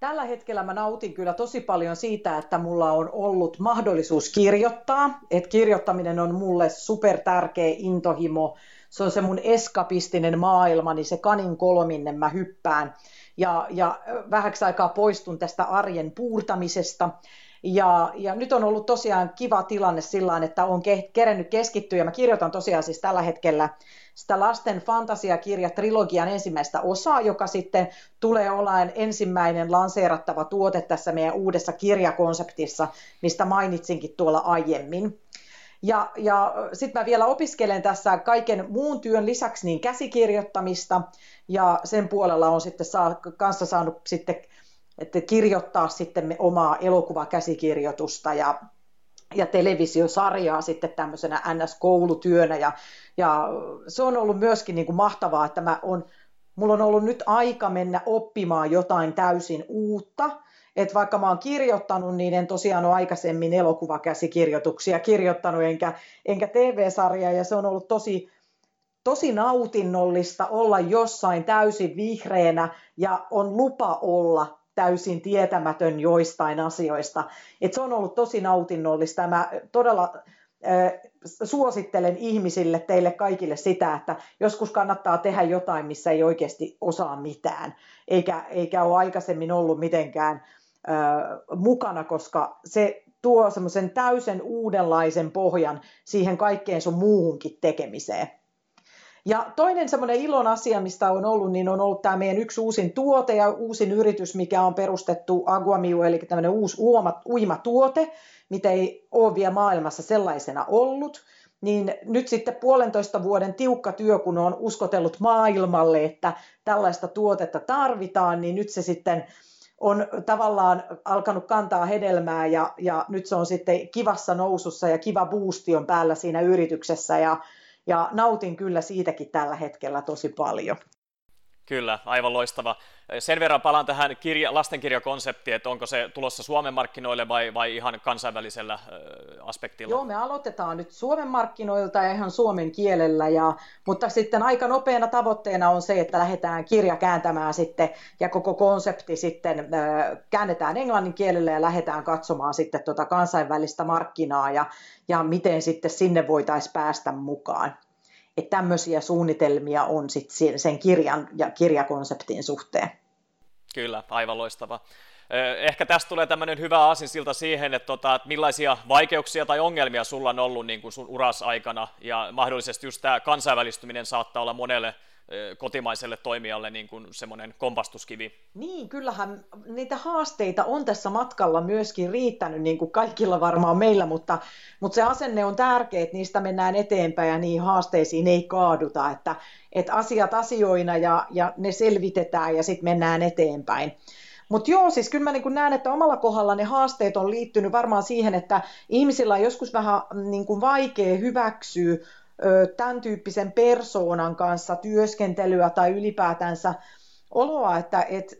Tällä hetkellä mä nautin kyllä tosi paljon siitä, että mulla on ollut mahdollisuus kirjoittaa. Että kirjoittaminen on mulle super tärkeä intohimo. Se on se mun eskapistinen maailma, niin se kanin kolminne mä hyppään. Ja, ja vähäksi aikaa poistun tästä arjen puurtamisesta. Ja, ja nyt on ollut tosiaan kiva tilanne sillä että on ke, kerennyt keskittyä. Ja mä kirjoitan tosiaan siis tällä hetkellä sitä lasten fantasiakirja trilogian ensimmäistä osaa, joka sitten tulee olemaan ensimmäinen lanseerattava tuote tässä meidän uudessa kirjakonseptissa, mistä mainitsinkin tuolla aiemmin. Ja, ja sitten mä vielä opiskelen tässä kaiken muun työn lisäksi niin käsikirjoittamista, ja sen puolella on sitten saa, kanssa saanut sitten että kirjoittaa sitten omaa elokuvakäsikirjoitusta ja, ja televisiosarjaa sitten tämmöisenä NS-koulutyönä ja, ja se on ollut myöskin niin kuin mahtavaa, että mä on, mulla on ollut nyt aika mennä oppimaan jotain täysin uutta, että vaikka mä oon kirjoittanut, niin en tosiaan ole aikaisemmin elokuvakäsikirjoituksia kirjoittanut, enkä, enkä TV-sarjaa, ja se on ollut tosi, tosi nautinnollista olla jossain täysin vihreänä, ja on lupa olla täysin tietämätön joistain asioista. Et se on ollut tosi nautinnollista. Mä todella suosittelen ihmisille, teille kaikille sitä, että joskus kannattaa tehdä jotain, missä ei oikeasti osaa mitään, eikä, eikä ole aikaisemmin ollut mitenkään äh, mukana, koska se tuo semmoisen täysin uudenlaisen pohjan siihen kaikkeen sun muuhunkin tekemiseen. Ja toinen semmoinen ilon asia, mistä on ollut, niin on ollut tämä meidän yksi uusin tuote ja uusin yritys, mikä on perustettu Aguamiu, eli tämmöinen uusi uima, uimatuote, mitä ei ole vielä maailmassa sellaisena ollut. Niin nyt sitten puolentoista vuoden tiukka työ, kun on uskotellut maailmalle, että tällaista tuotetta tarvitaan, niin nyt se sitten on tavallaan alkanut kantaa hedelmää ja, ja nyt se on sitten kivassa nousussa ja kiva boosti on päällä siinä yrityksessä ja ja nautin kyllä siitäkin tällä hetkellä tosi paljon. Kyllä, aivan loistava. Sen verran palaan tähän kirja, lastenkirjakonseptiin, että onko se tulossa Suomen markkinoille vai, vai ihan kansainvälisellä aspektilla? Joo, me aloitetaan nyt Suomen markkinoilta ja ihan suomen kielellä, ja, mutta sitten aika nopeana tavoitteena on se, että lähdetään kirja kääntämään sitten ja koko konsepti sitten äh, käännetään englannin kielelle ja lähdetään katsomaan sitten tuota kansainvälistä markkinaa ja, ja miten sitten sinne voitaisiin päästä mukaan. Että tämmöisiä suunnitelmia on sit sen kirjan ja kirjakonseptin suhteen. Kyllä, aivan loistava. Ehkä tästä tulee tämmöinen hyvä aasinsilta siihen, että, tota, että millaisia vaikeuksia tai ongelmia sulla on ollut niin kuin sun uras aikana, ja mahdollisesti just tämä kansainvälistyminen saattaa olla monelle kotimaiselle toimijalle niin kuin semmoinen kompastuskivi. Niin, kyllähän niitä haasteita on tässä matkalla myöskin riittänyt, niin kuin kaikilla varmaan meillä, mutta, mutta se asenne on tärkeä, että niistä mennään eteenpäin ja niihin haasteisiin ei kaaduta, että, että asiat asioina ja, ja ne selvitetään ja sitten mennään eteenpäin. Mutta joo, siis kyllä mä niin näen, että omalla kohdalla ne haasteet on liittynyt varmaan siihen, että ihmisillä on joskus vähän niin kuin vaikea hyväksyä tämän tyyppisen persoonan kanssa työskentelyä tai ylipäätänsä oloa, että, että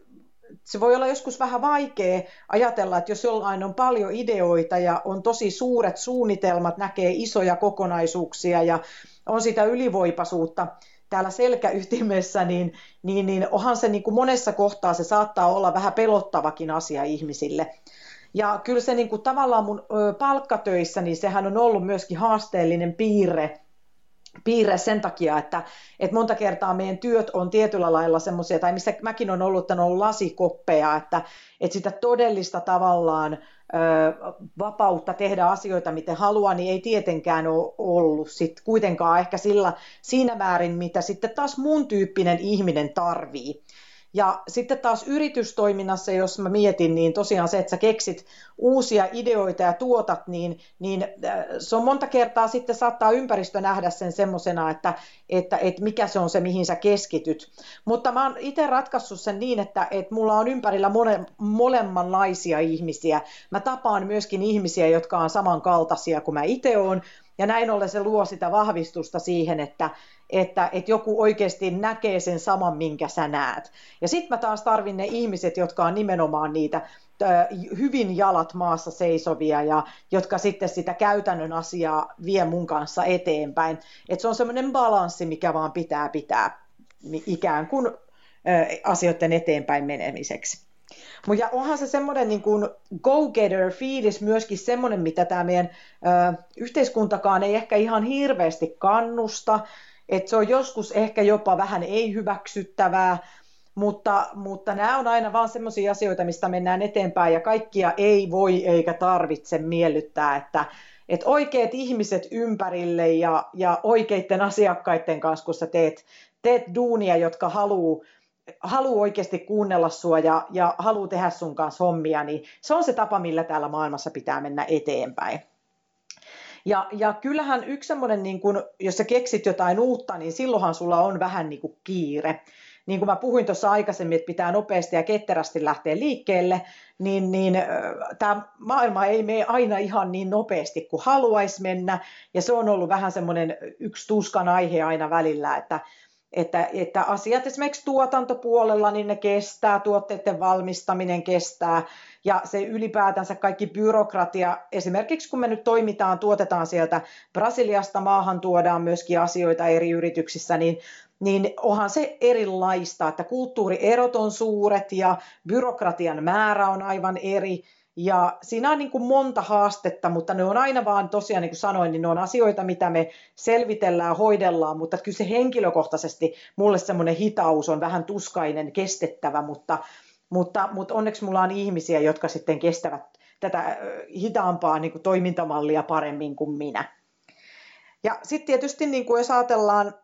se voi olla joskus vähän vaikea ajatella, että jos jollain on paljon ideoita ja on tosi suuret suunnitelmat, näkee isoja kokonaisuuksia ja on sitä ylivoipaisuutta täällä selkäytimessä, niin, niin, niin onhan se niin kuin monessa kohtaa se saattaa olla vähän pelottavakin asia ihmisille. Ja kyllä se niin kuin tavallaan mun palkkatöissä, niin sehän on ollut myöskin haasteellinen piirre, piirre sen takia, että, että monta kertaa meidän työt on tietyllä lailla semmoisia, tai missä mäkin on ollut, että on ollut lasikoppeja, että, että sitä todellista tavallaan ö, vapautta tehdä asioita miten haluaa, niin ei tietenkään ole ollut sit kuitenkaan ehkä sillä, siinä määrin, mitä sitten taas mun tyyppinen ihminen tarvii. Ja sitten taas yritystoiminnassa, jos mä mietin, niin tosiaan se, että sä keksit uusia ideoita ja tuotat, niin, niin äh, se on monta kertaa sitten saattaa ympäristö nähdä sen semmoisena, että, että, että mikä se on se, mihin sä keskityt. Mutta mä oon itse ratkaissut sen niin, että, että mulla on ympärillä mole, molemmanlaisia ihmisiä. Mä tapaan myöskin ihmisiä, jotka on samankaltaisia kuin mä itse oon, ja näin ollen se luo sitä vahvistusta siihen, että, että, että joku oikeasti näkee sen saman, minkä sä näet. Ja sitten mä taas tarvin ne ihmiset, jotka on nimenomaan niitä hyvin jalat maassa seisovia ja jotka sitten sitä käytännön asiaa vie mun kanssa eteenpäin. Et se on semmoinen balanssi, mikä vaan pitää pitää ikään kuin asioiden eteenpäin menemiseksi. Ja onhan se semmoinen niin kuin go-getter-fiilis myöskin semmoinen, mitä tämä meidän ö, yhteiskuntakaan ei ehkä ihan hirveästi kannusta, että se on joskus ehkä jopa vähän ei-hyväksyttävää, mutta, mutta nämä on aina vaan semmoisia asioita, mistä mennään eteenpäin ja kaikkia ei voi eikä tarvitse miellyttää, että, että oikeat ihmiset ympärille ja, ja oikeiden asiakkaiden kanssa, kun sä teet, teet duunia, jotka haluaa haluaa oikeasti kuunnella sua ja, ja haluaa tehdä sun kanssa hommia, niin se on se tapa, millä täällä maailmassa pitää mennä eteenpäin. Ja, ja kyllähän yksi semmoinen, niin kun, jos sä keksit jotain uutta, niin silloinhan sulla on vähän niin kuin kiire. Niin kuin mä puhuin tuossa aikaisemmin, että pitää nopeasti ja ketterästi lähteä liikkeelle, niin, niin tämä maailma ei mene aina ihan niin nopeasti kuin haluaisi mennä. Ja se on ollut vähän semmoinen yksi tuskan aihe aina välillä, että että, että asiat esimerkiksi tuotantopuolella, niin ne kestää, tuotteiden valmistaminen kestää, ja se ylipäätänsä kaikki byrokratia, esimerkiksi kun me nyt toimitaan, tuotetaan sieltä Brasiliasta, maahan tuodaan myöskin asioita eri yrityksissä, niin niin onhan se erilaista, että kulttuurierot on suuret ja byrokratian määrä on aivan eri, ja siinä on niin kuin monta haastetta, mutta ne on aina vaan tosiaan, niin kuin sanoin, niin ne on asioita, mitä me selvitellään, hoidellaan, mutta kyllä se henkilökohtaisesti mulle semmoinen hitaus on vähän tuskainen, kestettävä, mutta, mutta, mutta onneksi mulla on ihmisiä, jotka sitten kestävät tätä hitaampaa niin kuin toimintamallia paremmin kuin minä. Ja sitten tietysti, niin kuin jos ajatellaan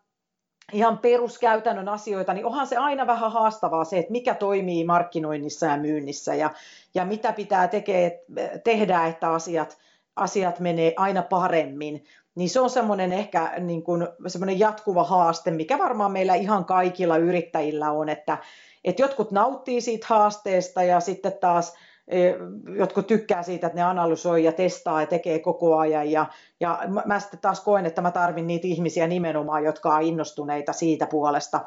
ihan peruskäytännön asioita, niin onhan se aina vähän haastavaa se, että mikä toimii markkinoinnissa ja myynnissä ja, ja mitä pitää tekee, tehdä, että asiat, asiat menee aina paremmin. Niin se on semmoinen ehkä niin kuin, semmoinen jatkuva haaste, mikä varmaan meillä ihan kaikilla yrittäjillä on, että, että jotkut nauttii siitä haasteesta ja sitten taas jotkut tykkää siitä, että ne analysoi ja testaa ja tekee koko ajan. Ja, ja mä sitten taas koen, että mä tarvin niitä ihmisiä nimenomaan, jotka on innostuneita siitä puolesta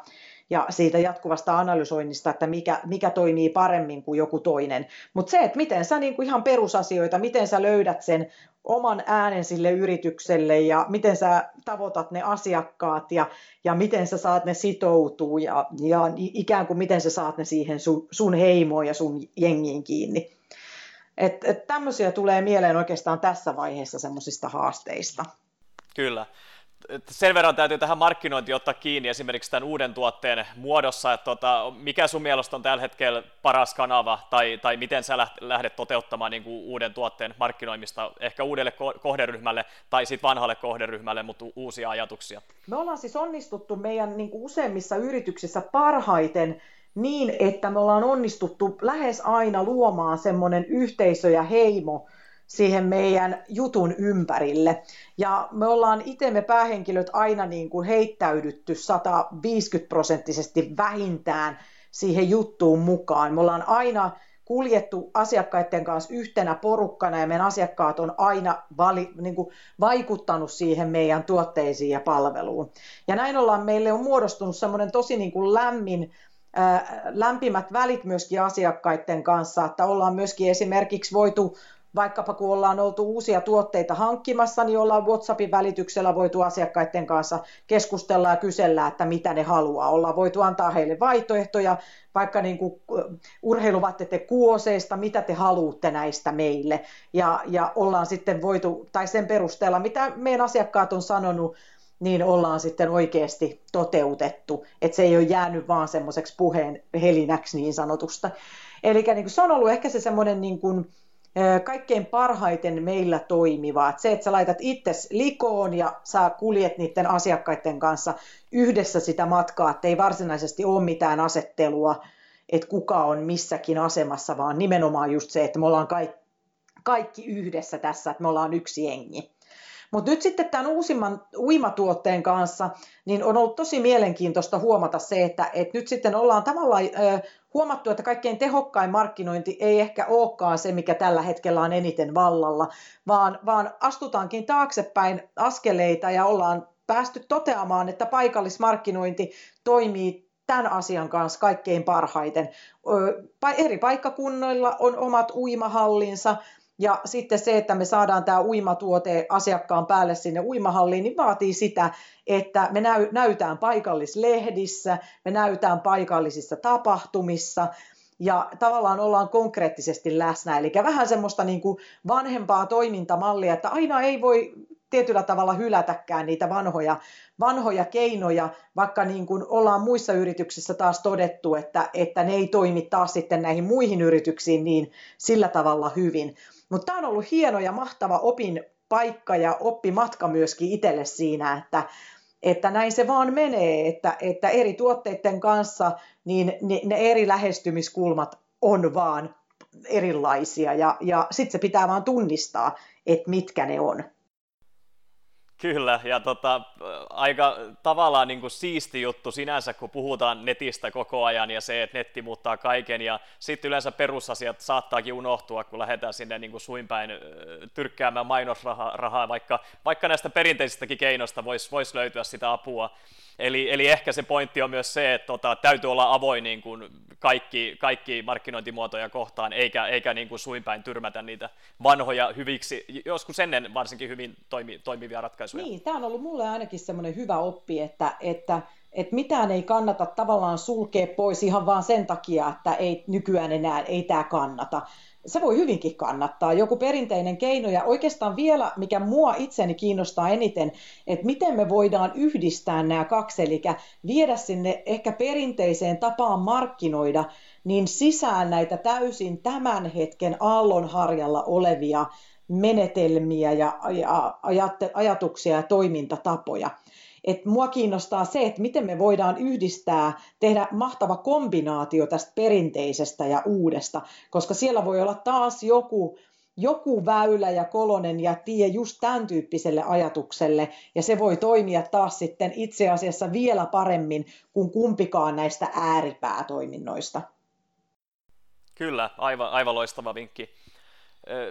ja siitä jatkuvasta analysoinnista, että mikä, mikä toimii paremmin kuin joku toinen. Mutta se, että miten sä niin kuin ihan perusasioita, miten sä löydät sen oman äänen sille yritykselle ja miten sä tavoitat ne asiakkaat ja, ja miten sä saat ne sitoutua ja, ja ikään kuin miten sä saat ne siihen sun, sun heimoon ja sun jengiin kiinni. Et, et tämmöisiä tulee mieleen oikeastaan tässä vaiheessa semmoisista haasteista. Kyllä. Sen verran täytyy tähän markkinointiin ottaa kiinni esimerkiksi tämän uuden tuotteen muodossa, että tota, mikä sun mielestä on tällä hetkellä paras kanava, tai, tai miten sä lähdet toteuttamaan niin kuin uuden tuotteen markkinoimista ehkä uudelle kohderyhmälle, tai sitten vanhalle kohderyhmälle, mutta uusia ajatuksia? Me ollaan siis onnistuttu meidän niin kuin useimmissa yrityksissä parhaiten niin, että me ollaan onnistuttu lähes aina luomaan semmoinen yhteisö ja heimo, siihen meidän jutun ympärille. Ja me ollaan itsemme päähenkilöt aina niin kuin heittäydytty 150 prosenttisesti vähintään siihen juttuun mukaan. Me ollaan aina kuljettu asiakkaiden kanssa yhtenä porukkana ja meidän asiakkaat on aina vali, niin kuin vaikuttanut siihen meidän tuotteisiin ja palveluun. Ja näin ollaan, meille on muodostunut semmoinen tosi niin kuin lämmin, lämpimät välit myöskin asiakkaiden kanssa, että ollaan myöskin esimerkiksi voitu vaikkapa kun ollaan oltu uusia tuotteita hankkimassa, niin ollaan WhatsAppin välityksellä voitu asiakkaiden kanssa keskustella ja kysellä, että mitä ne haluaa. Ollaan voitu antaa heille vaihtoehtoja, vaikka niin kuin urheiluvaatteiden kuoseista, mitä te haluatte näistä meille. Ja, ja ollaan sitten voitu, tai sen perusteella, mitä meidän asiakkaat on sanonut, niin ollaan sitten oikeasti toteutettu. Että se ei ole jäänyt vaan semmoiseksi puheen helinäksi niin sanotusta. Eli niin se on ollut ehkä se semmoinen niin kuin, kaikkein parhaiten meillä toimiva. Että se, että sä laitat itse likoon ja sä kuljet niiden asiakkaiden kanssa yhdessä sitä matkaa, että ei varsinaisesti ole mitään asettelua, että kuka on missäkin asemassa, vaan nimenomaan just se, että me ollaan kaikki, kaikki yhdessä tässä, että me ollaan yksi jengi. Mutta nyt sitten tämän uusimman uimatuotteen kanssa, niin on ollut tosi mielenkiintoista huomata se, että, että nyt sitten ollaan tavallaan huomattu, että kaikkein tehokkain markkinointi ei ehkä olekaan se, mikä tällä hetkellä on eniten vallalla, vaan, vaan astutaankin taaksepäin askeleita ja ollaan päästy toteamaan, että paikallismarkkinointi toimii tämän asian kanssa kaikkein parhaiten. Eri paikkakunnilla on omat uimahallinsa, ja sitten se, että me saadaan tämä uimatuote asiakkaan päälle sinne uimahalliin, niin vaatii sitä, että me näy, näytään paikallislehdissä, me näytään paikallisissa tapahtumissa, ja tavallaan ollaan konkreettisesti läsnä. Eli vähän semmoista niin kuin vanhempaa toimintamallia, että aina ei voi tietyllä tavalla hylätäkään niitä vanhoja, vanhoja keinoja, vaikka niin kuin ollaan muissa yrityksissä taas todettu, että, että ne ei toimi taas sitten näihin muihin yrityksiin niin sillä tavalla hyvin. Mutta tämä on ollut hieno ja mahtava opin paikka ja oppimatka myöskin itselle siinä, että, että näin se vaan menee, että, että eri tuotteiden kanssa niin ne, ne eri lähestymiskulmat on vaan erilaisia ja, ja sitten se pitää vaan tunnistaa, että mitkä ne on. Kyllä, ja tota, aika tavallaan niin kuin siisti juttu sinänsä, kun puhutaan netistä koko ajan ja se, että netti muuttaa kaiken, ja sitten yleensä perusasiat saattaakin unohtua, kun lähdetään sinne niin kuin suinpäin tyrkkäämään mainosrahaa, vaikka, vaikka näistä perinteisistäkin keinoista voisi vois löytyä sitä apua. Eli, eli ehkä se pointti on myös se, että tota, täytyy olla avoin niin kuin kaikki, kaikki markkinointimuotoja kohtaan, eikä, eikä niin kuin suinpäin tyrmätä niitä vanhoja hyviksi, joskus ennen varsinkin hyvin toimi, toimivia ratkaisuja. Niin, tämä on ollut mulle ainakin semmoinen hyvä oppi, että, että että mitään ei kannata tavallaan sulkea pois ihan vaan sen takia, että ei nykyään enää ei tämä kannata se voi hyvinkin kannattaa. Joku perinteinen keino ja oikeastaan vielä, mikä mua itseni kiinnostaa eniten, että miten me voidaan yhdistää nämä kaksi, eli viedä sinne ehkä perinteiseen tapaan markkinoida, niin sisään näitä täysin tämän hetken aallonharjalla olevia menetelmiä ja, ja ajatuksia ja toimintatapoja että mua kiinnostaa se, että miten me voidaan yhdistää, tehdä mahtava kombinaatio tästä perinteisestä ja uudesta, koska siellä voi olla taas joku, joku väylä ja kolonen ja tie just tämän tyyppiselle ajatukselle, ja se voi toimia taas sitten itse asiassa vielä paremmin kuin kumpikaan näistä ääripäätoiminnoista. Kyllä, aivan, aivan loistava vinkki.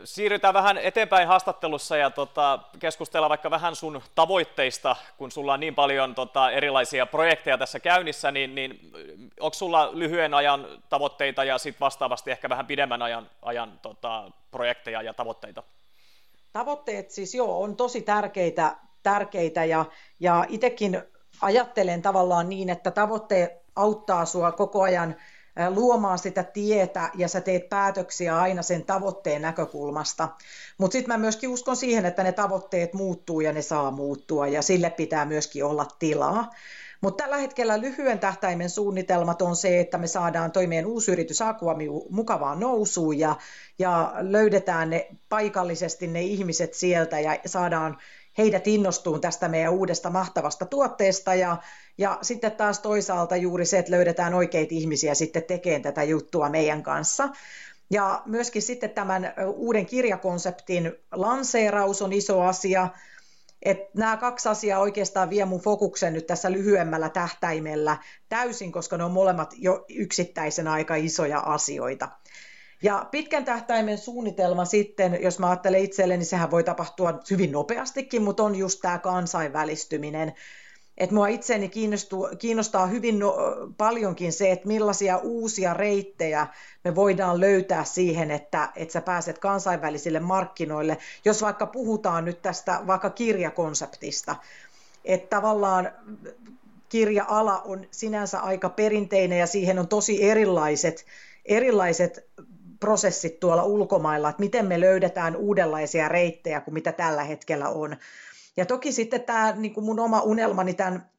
Siirrytään vähän eteenpäin haastattelussa ja tota, keskustellaan vaikka vähän sun tavoitteista, kun sulla on niin paljon tota, erilaisia projekteja tässä käynnissä, niin, niin onko sulla lyhyen ajan tavoitteita ja sitten vastaavasti ehkä vähän pidemmän ajan, ajan tota, projekteja ja tavoitteita? Tavoitteet siis joo, on tosi tärkeitä, tärkeitä ja, ja itsekin ajattelen tavallaan niin, että tavoitteet auttaa sua koko ajan luomaan sitä tietä ja sä teet päätöksiä aina sen tavoitteen näkökulmasta. Mutta sitten mä myöskin uskon siihen, että ne tavoitteet muuttuu ja ne saa muuttua ja sille pitää myöskin olla tilaa. Mutta tällä hetkellä lyhyen tähtäimen suunnitelmat on se, että me saadaan toimeen uusi yritys Aquami mukavaan nousuun ja, ja löydetään ne paikallisesti ne ihmiset sieltä ja saadaan heidät innostuun tästä meidän uudesta mahtavasta tuotteesta ja, ja sitten taas toisaalta juuri se, että löydetään oikeita ihmisiä sitten tekemään tätä juttua meidän kanssa. Ja myöskin sitten tämän uuden kirjakonseptin lanseeraus on iso asia. Et nämä kaksi asiaa oikeastaan vie mun fokuksen nyt tässä lyhyemmällä tähtäimellä täysin, koska ne on molemmat jo yksittäisen aika isoja asioita. Ja pitkän tähtäimen suunnitelma sitten, jos mä ajattelen itselleni, niin sehän voi tapahtua hyvin nopeastikin, mutta on just tämä kansainvälistyminen. Et mua itseäni kiinnostaa hyvin no, paljonkin se, että millaisia uusia reittejä me voidaan löytää siihen, että, että sä pääset kansainvälisille markkinoille, jos vaikka puhutaan nyt tästä vaikka kirjakonseptista. Että tavallaan kirja-ala on sinänsä aika perinteinen ja siihen on tosi erilaiset, erilaiset prosessit tuolla ulkomailla, että miten me löydetään uudenlaisia reittejä kuin mitä tällä hetkellä on. Ja toki sitten tämä niin kuin mun oma unelmani tämän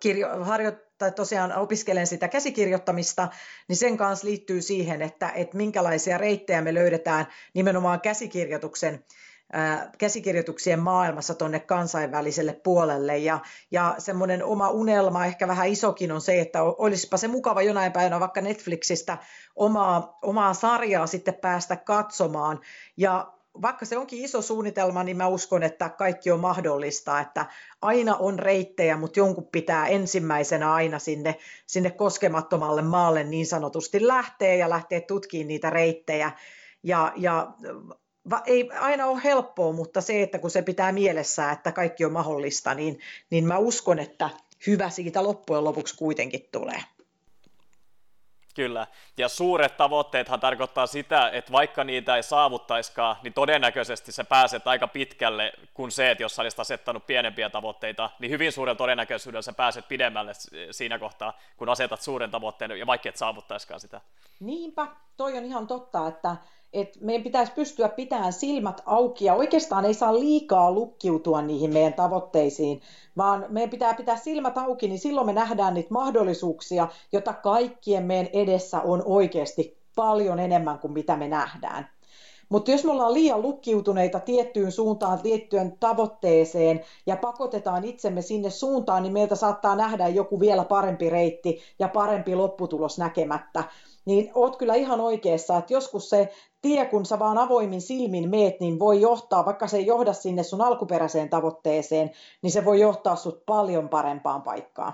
kirjo, harjoittaa, tosiaan opiskelen sitä käsikirjoittamista, niin sen kanssa liittyy siihen, että, että minkälaisia reittejä me löydetään nimenomaan käsikirjoituksen käsikirjoituksien maailmassa tuonne kansainväliselle puolelle. Ja, ja semmoinen oma unelma, ehkä vähän isokin, on se, että olisipa se mukava jonain päivänä vaikka Netflixistä omaa, omaa sarjaa sitten päästä katsomaan. Ja vaikka se onkin iso suunnitelma, niin mä uskon, että kaikki on mahdollista, että aina on reittejä, mutta jonkun pitää ensimmäisenä aina sinne, sinne koskemattomalle maalle niin sanotusti lähteä ja lähteä tutkimaan niitä reittejä. Ja, ja va, ei aina ole helppoa, mutta se, että kun se pitää mielessä, että kaikki on mahdollista, niin, niin mä uskon, että hyvä siitä loppujen lopuksi kuitenkin tulee. Kyllä, ja suuret tavoitteethan tarkoittaa sitä, että vaikka niitä ei saavuttaiskaan, niin todennäköisesti sä pääset aika pitkälle kuin se, että jos sä olisit asettanut pienempiä tavoitteita, niin hyvin suurella todennäköisyydellä sä pääset pidemmälle siinä kohtaa, kun asetat suuren tavoitteen, ja vaikka et saavuttaiskaan sitä. Niinpä, toi on ihan totta, että että meidän pitäisi pystyä pitämään silmät auki ja oikeastaan ei saa liikaa lukkiutua niihin meidän tavoitteisiin, vaan meidän pitää pitää silmät auki, niin silloin me nähdään niitä mahdollisuuksia, joita kaikkien meidän edessä on oikeasti paljon enemmän kuin mitä me nähdään. Mutta jos me ollaan liian lukkiutuneita tiettyyn suuntaan, tiettyyn tavoitteeseen ja pakotetaan itsemme sinne suuntaan, niin meiltä saattaa nähdä joku vielä parempi reitti ja parempi lopputulos näkemättä niin oot kyllä ihan oikeassa, että joskus se tie, kun sä vaan avoimin silmin meet, niin voi johtaa, vaikka se ei johda sinne sun alkuperäiseen tavoitteeseen, niin se voi johtaa sut paljon parempaan paikkaan.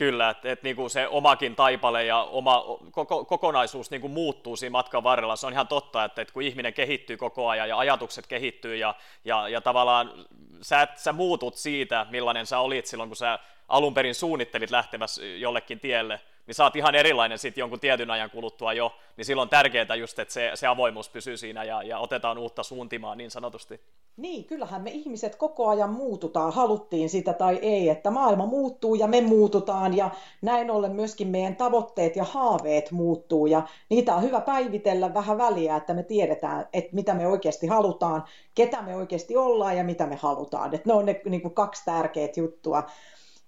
Kyllä, että et niinku se omakin taipale ja oma koko, kokonaisuus niinku muuttuu siinä matkan varrella. Se on ihan totta, että et kun ihminen kehittyy koko ajan ja ajatukset kehittyy ja, ja, ja tavallaan sä, sä muutut siitä, millainen sä olit silloin, kun sä alun perin suunnittelit lähtevässä jollekin tielle, niin sä oot ihan erilainen sitten jonkun tietyn ajan kuluttua jo, niin silloin on tärkeää just, että se, se avoimuus pysyy siinä ja, ja otetaan uutta suuntimaan niin sanotusti. Niin, kyllähän me ihmiset koko ajan muututaan, haluttiin sitä tai ei, että maailma muuttuu ja me muututaan ja näin ollen myöskin meidän tavoitteet ja haaveet muuttuu ja niitä on hyvä päivitellä vähän väliä, että me tiedetään, että mitä me oikeasti halutaan, ketä me oikeasti ollaan ja mitä me halutaan. Että ne on ne niin kuin kaksi tärkeää juttua.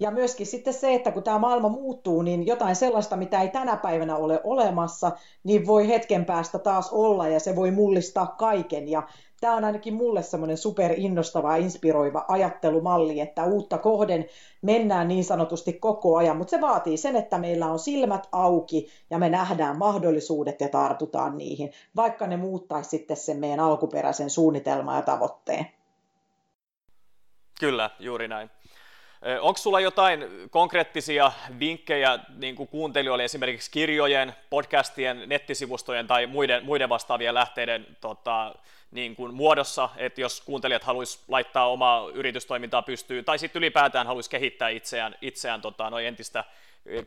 Ja myöskin sitten se, että kun tämä maailma muuttuu, niin jotain sellaista, mitä ei tänä päivänä ole olemassa, niin voi hetken päästä taas olla ja se voi mullistaa kaiken. Ja tämä on ainakin mulle semmoinen super innostava ja inspiroiva ajattelumalli, että uutta kohden mennään niin sanotusti koko ajan, mutta se vaatii sen, että meillä on silmät auki ja me nähdään mahdollisuudet ja tartutaan niihin, vaikka ne muuttaisi sitten sen meidän alkuperäisen suunnitelman ja tavoitteen. Kyllä, juuri näin. Onko sulla jotain konkreettisia vinkkejä niin kuin kuuntelijoille esimerkiksi kirjojen, podcastien, nettisivustojen tai muiden, muiden vastaavien lähteiden tota, niin kuin muodossa, että jos kuuntelijat haluaisi laittaa omaa yritystoimintaa pystyyn tai sitten ylipäätään haluaisi kehittää itseään, itseään tota, noin entistä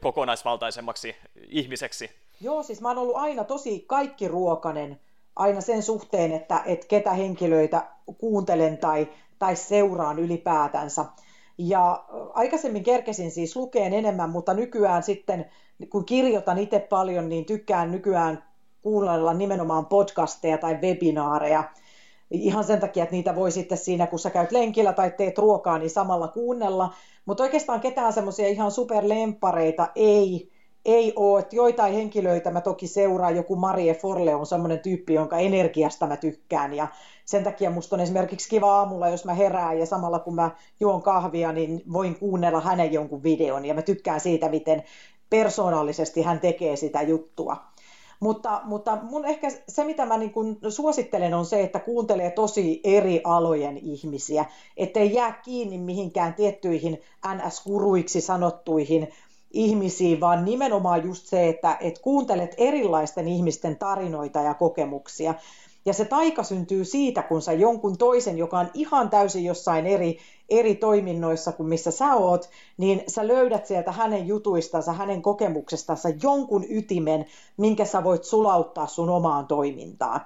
kokonaisvaltaisemmaksi ihmiseksi? Joo, siis mä oon ollut aina tosi kaikki ruokanen aina sen suhteen, että, että ketä henkilöitä kuuntelen tai, tai seuraan ylipäätänsä. Ja aikaisemmin kerkesin siis lukeen enemmän, mutta nykyään sitten kun kirjoitan itse paljon, niin tykkään nykyään kuunnella nimenomaan podcasteja tai webinaareja. Ihan sen takia, että niitä voi sitten siinä, kun sä käyt lenkillä tai teet ruokaa, niin samalla kuunnella. Mutta oikeastaan ketään semmoisia ihan superlempareita ei, ei ole. Että joitain henkilöitä mä toki seuraan, joku Marie Forle on semmoinen tyyppi, jonka energiasta mä tykkään. Ja sen takia musta on esimerkiksi kiva aamulla, jos mä herään ja samalla kun mä juon kahvia, niin voin kuunnella hänen jonkun videon. Ja mä tykkään siitä, miten persoonallisesti hän tekee sitä juttua. Mutta, mutta mun ehkä se, mitä mä niin kun suosittelen, on se, että kuuntelee tosi eri alojen ihmisiä, ettei jää kiinni mihinkään tiettyihin NS-kuruiksi sanottuihin ihmisiin, vaan nimenomaan just se, että, että kuuntelet erilaisten ihmisten tarinoita ja kokemuksia. Ja se taika syntyy siitä, kun sä jonkun toisen, joka on ihan täysin jossain eri, eri toiminnoissa kuin missä sä oot, niin sä löydät sieltä hänen jutuistansa, hänen kokemuksestansa jonkun ytimen, minkä sä voit sulauttaa sun omaan toimintaan.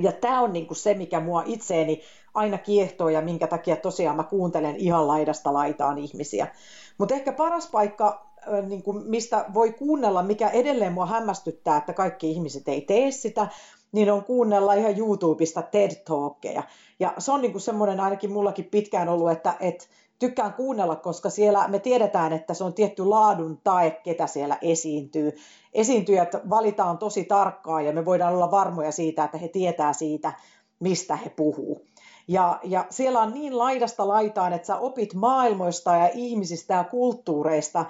Ja tämä on niinku se, mikä mua itseeni aina kiehtoo ja minkä takia tosiaan mä kuuntelen ihan laidasta laitaan ihmisiä. Mutta ehkä paras paikka, niin kuin mistä voi kuunnella, mikä edelleen mua hämmästyttää, että kaikki ihmiset ei tee sitä, niin on kuunnella ihan YouTubesta TED-talkkeja. Ja se on niin kuin semmoinen ainakin mullakin pitkään ollut, että, että tykkään kuunnella, koska siellä me tiedetään, että se on tietty laadun tae, ketä siellä esiintyy. Esiintyjät valitaan tosi tarkkaan ja me voidaan olla varmoja siitä, että he tietää siitä, mistä he puhuu. Ja, ja siellä on niin laidasta laitaan, että sä opit maailmoista ja ihmisistä ja kulttuureista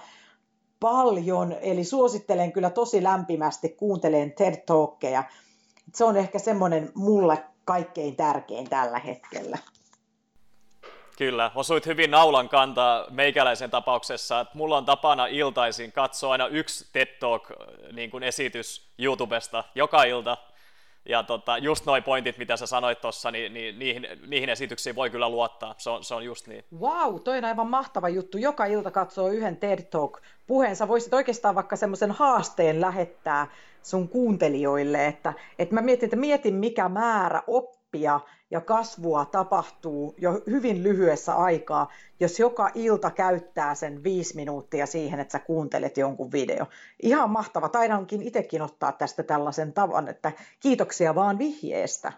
paljon, eli suosittelen kyllä tosi lämpimästi kuuntelen TED-talkkeja se on ehkä semmoinen mulle kaikkein tärkein tällä hetkellä. Kyllä, osuit hyvin naulan kantaa meikäläisen tapauksessa, mulla on tapana iltaisin katsoa aina yksi TED Talk niin YouTubesta joka ilta, ja tota, just noi pointit, mitä sä sanoit tuossa, niin, niin niihin, niihin esityksiin voi kyllä luottaa. Se on, se on just niin. Wow, toi on aivan mahtava juttu. Joka ilta katsoo yhden TED Talk-puheen. voisit oikeastaan vaikka semmoisen haasteen lähettää sun kuuntelijoille, että, että mä mietin, että mietin mikä määrä oppia ja kasvua tapahtuu jo hyvin lyhyessä aikaa, jos joka ilta käyttää sen viisi minuuttia siihen, että sä kuuntelet jonkun video. Ihan mahtava. Taidankin itsekin ottaa tästä tällaisen tavan, että kiitoksia vaan vihjeestä.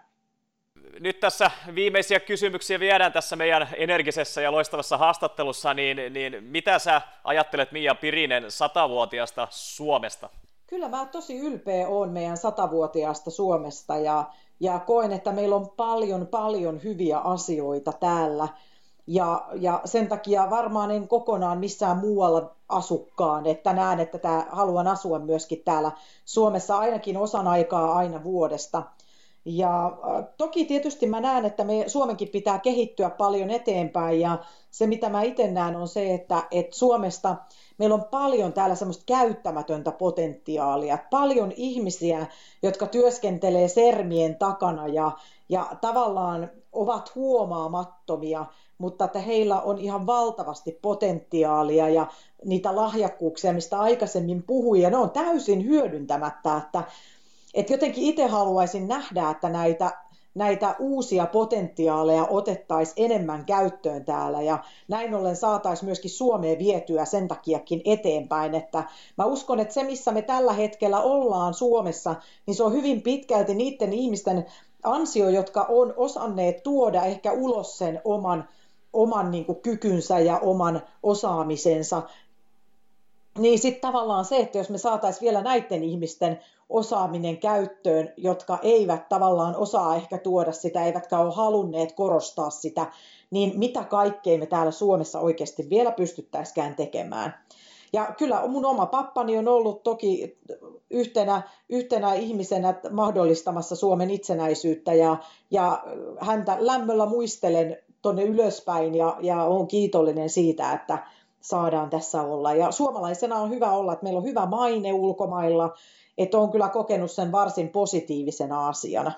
Nyt tässä viimeisiä kysymyksiä viedään tässä meidän energisessä ja loistavassa haastattelussa, niin, niin mitä sä ajattelet Mia Pirinen satavuotiaasta Suomesta? Kyllä mä tosi ylpeä olen meidän satavuotiaasta Suomesta ja, ja koen, että meillä on paljon, paljon hyviä asioita täällä. Ja, ja sen takia varmaan en kokonaan missään muualla asukkaan, että näen, että tää, haluan asua myöskin täällä Suomessa ainakin osan aikaa aina vuodesta. Ja äh, toki tietysti mä näen, että me Suomenkin pitää kehittyä paljon eteenpäin. Ja se mitä mä itse näen on se, että, että Suomesta meillä on paljon täällä semmoista käyttämätöntä potentiaalia, paljon ihmisiä, jotka työskentelee sermien takana ja, ja tavallaan ovat huomaamattomia, mutta että heillä on ihan valtavasti potentiaalia ja niitä lahjakkuuksia, mistä aikaisemmin puhuin, ja ne on täysin hyödyntämättä, että, että jotenkin itse haluaisin nähdä, että näitä näitä uusia potentiaaleja otettaisiin enemmän käyttöön täällä. Ja näin ollen saataisiin myöskin Suomeen vietyä sen takiakin eteenpäin, että mä uskon, että se missä me tällä hetkellä ollaan Suomessa, niin se on hyvin pitkälti niiden ihmisten ansio, jotka on osanneet tuoda ehkä ulos sen oman oman niin kuin, kykynsä ja oman osaamisensa niin sitten tavallaan se, että jos me saataisiin vielä näiden ihmisten osaaminen käyttöön, jotka eivät tavallaan osaa ehkä tuoda sitä, eivätkä ole halunneet korostaa sitä, niin mitä kaikkea me täällä Suomessa oikeasti vielä pystyttäisikään tekemään. Ja kyllä mun oma pappani on ollut toki yhtenä, yhtenä ihmisenä mahdollistamassa Suomen itsenäisyyttä ja, ja häntä lämmöllä muistelen tuonne ylöspäin ja, ja olen kiitollinen siitä, että, saadaan tässä olla. Ja suomalaisena on hyvä olla, että meillä on hyvä maine ulkomailla, että on kyllä kokenut sen varsin positiivisena asiana.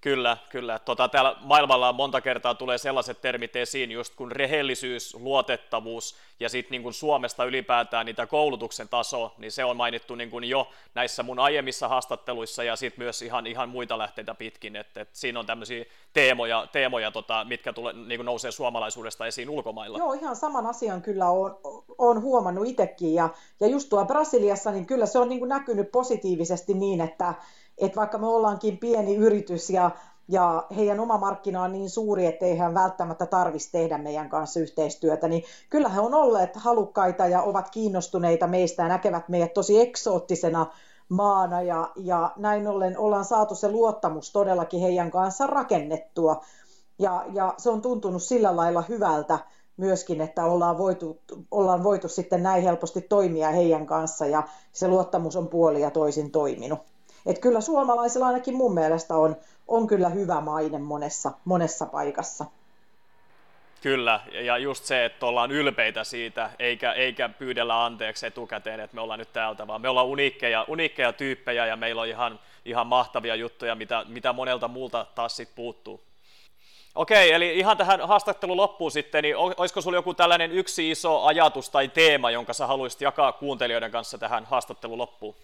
Kyllä, kyllä. Tota, täällä maailmalla monta kertaa tulee sellaiset termit esiin, just kun rehellisyys, luotettavuus ja sitten niin Suomesta ylipäätään niitä koulutuksen taso, niin se on mainittu niin kuin jo näissä mun aiemmissa haastatteluissa ja sitten myös ihan, ihan muita lähteitä pitkin, että et siinä on tämmöisiä teemoja, teemoja tota, mitkä tule, niin nousee suomalaisuudesta esiin ulkomailla. Joo, ihan saman asian kyllä on, on huomannut itsekin ja, ja just tuo Brasiliassa, niin kyllä se on niin näkynyt positiivisesti niin, että että vaikka me ollaankin pieni yritys ja, ja heidän oma markkina on niin suuri, että ei hän välttämättä tarvitsisi tehdä meidän kanssa yhteistyötä, niin kyllä he on olleet halukkaita ja ovat kiinnostuneita meistä ja näkevät meidät tosi eksoottisena maana ja, ja näin ollen ollaan saatu se luottamus todellakin heidän kanssa rakennettua. Ja, ja se on tuntunut sillä lailla hyvältä myöskin, että ollaan voitu, ollaan voitu sitten näin helposti toimia heidän kanssa ja se luottamus on puoli ja toisin toiminut. Et kyllä suomalaisilla ainakin mun mielestä on, on kyllä hyvä maine monessa, monessa paikassa. Kyllä, ja just se, että ollaan ylpeitä siitä, eikä, eikä pyydellä anteeksi etukäteen, että me ollaan nyt täältä, vaan me ollaan uniikkeja, uniikkeja tyyppejä ja meillä on ihan, ihan mahtavia juttuja, mitä, mitä monelta muulta taas sitten puuttuu. Okei, eli ihan tähän haastattelun loppuun sitten, niin olisiko sinulla joku tällainen yksi iso ajatus tai teema, jonka sä haluaisit jakaa kuuntelijoiden kanssa tähän haastattelun loppuun?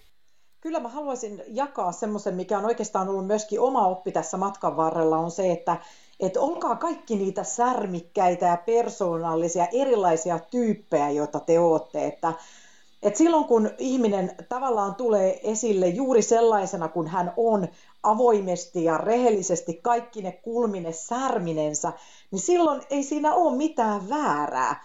Kyllä mä haluaisin jakaa semmoisen, mikä on oikeastaan ollut myöskin oma oppi tässä matkan varrella, on se, että että olkaa kaikki niitä särmikkäitä ja persoonallisia erilaisia tyyppejä, joita te olette. Että, että silloin kun ihminen tavallaan tulee esille juuri sellaisena kuin hän on, avoimesti ja rehellisesti kaikki ne kulmine särminensä, niin silloin ei siinä ole mitään väärää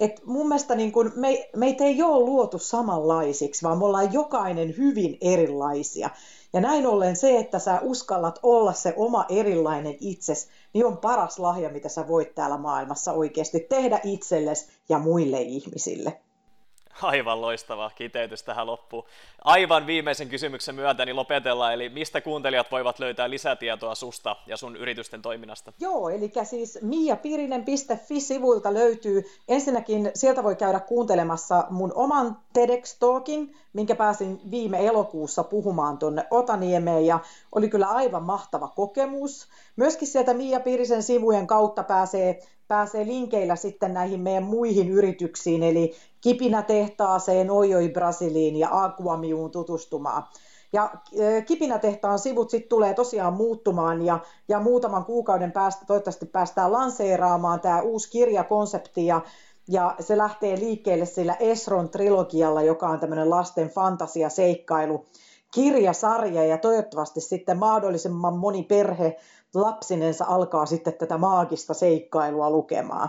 et mun mielestä niin kun me, meitä ei ole luotu samanlaisiksi, vaan me ollaan jokainen hyvin erilaisia. Ja näin ollen se, että sä uskallat olla se oma erilainen itses, niin on paras lahja, mitä sä voit täällä maailmassa oikeasti tehdä itsellesi ja muille ihmisille. Aivan loistava kiteytys tähän loppuun. Aivan viimeisen kysymyksen myötä niin lopetellaan, eli mistä kuuntelijat voivat löytää lisätietoa susta ja sun yritysten toiminnasta? Joo, eli siis miapirinen.fi-sivuilta löytyy, ensinnäkin sieltä voi käydä kuuntelemassa mun oman TEDx-talkin, minkä pääsin viime elokuussa puhumaan tuonne Otaniemeen, ja oli kyllä aivan mahtava kokemus. Myöskin sieltä Mia Pirisen sivujen kautta pääsee pääsee linkeillä sitten näihin meidän muihin yrityksiin, eli Kipinätehtaaseen, Ojoi Brasiliin ja Aquamiuun tutustumaan. Ja Kipinätehtaan sivut sitten tulee tosiaan muuttumaan ja, ja muutaman kuukauden päästä toivottavasti päästään lanseeraamaan tämä uusi kirjakonsepti ja, ja se lähtee liikkeelle sillä Esron trilogialla, joka on tämmöinen lasten fantasia-seikkailu kirjasarja ja toivottavasti sitten mahdollisimman moni perhe lapsinensa alkaa sitten tätä maagista seikkailua lukemaan.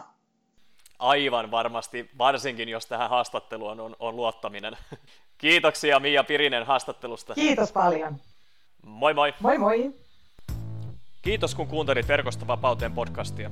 Aivan varmasti, varsinkin jos tähän haastatteluun on, on luottaminen. Kiitoksia Mia Pirinen haastattelusta. Kiitos paljon. Moi moi. Moi moi. Kiitos kun kuuntelit Verkosta vapauteen podcastia.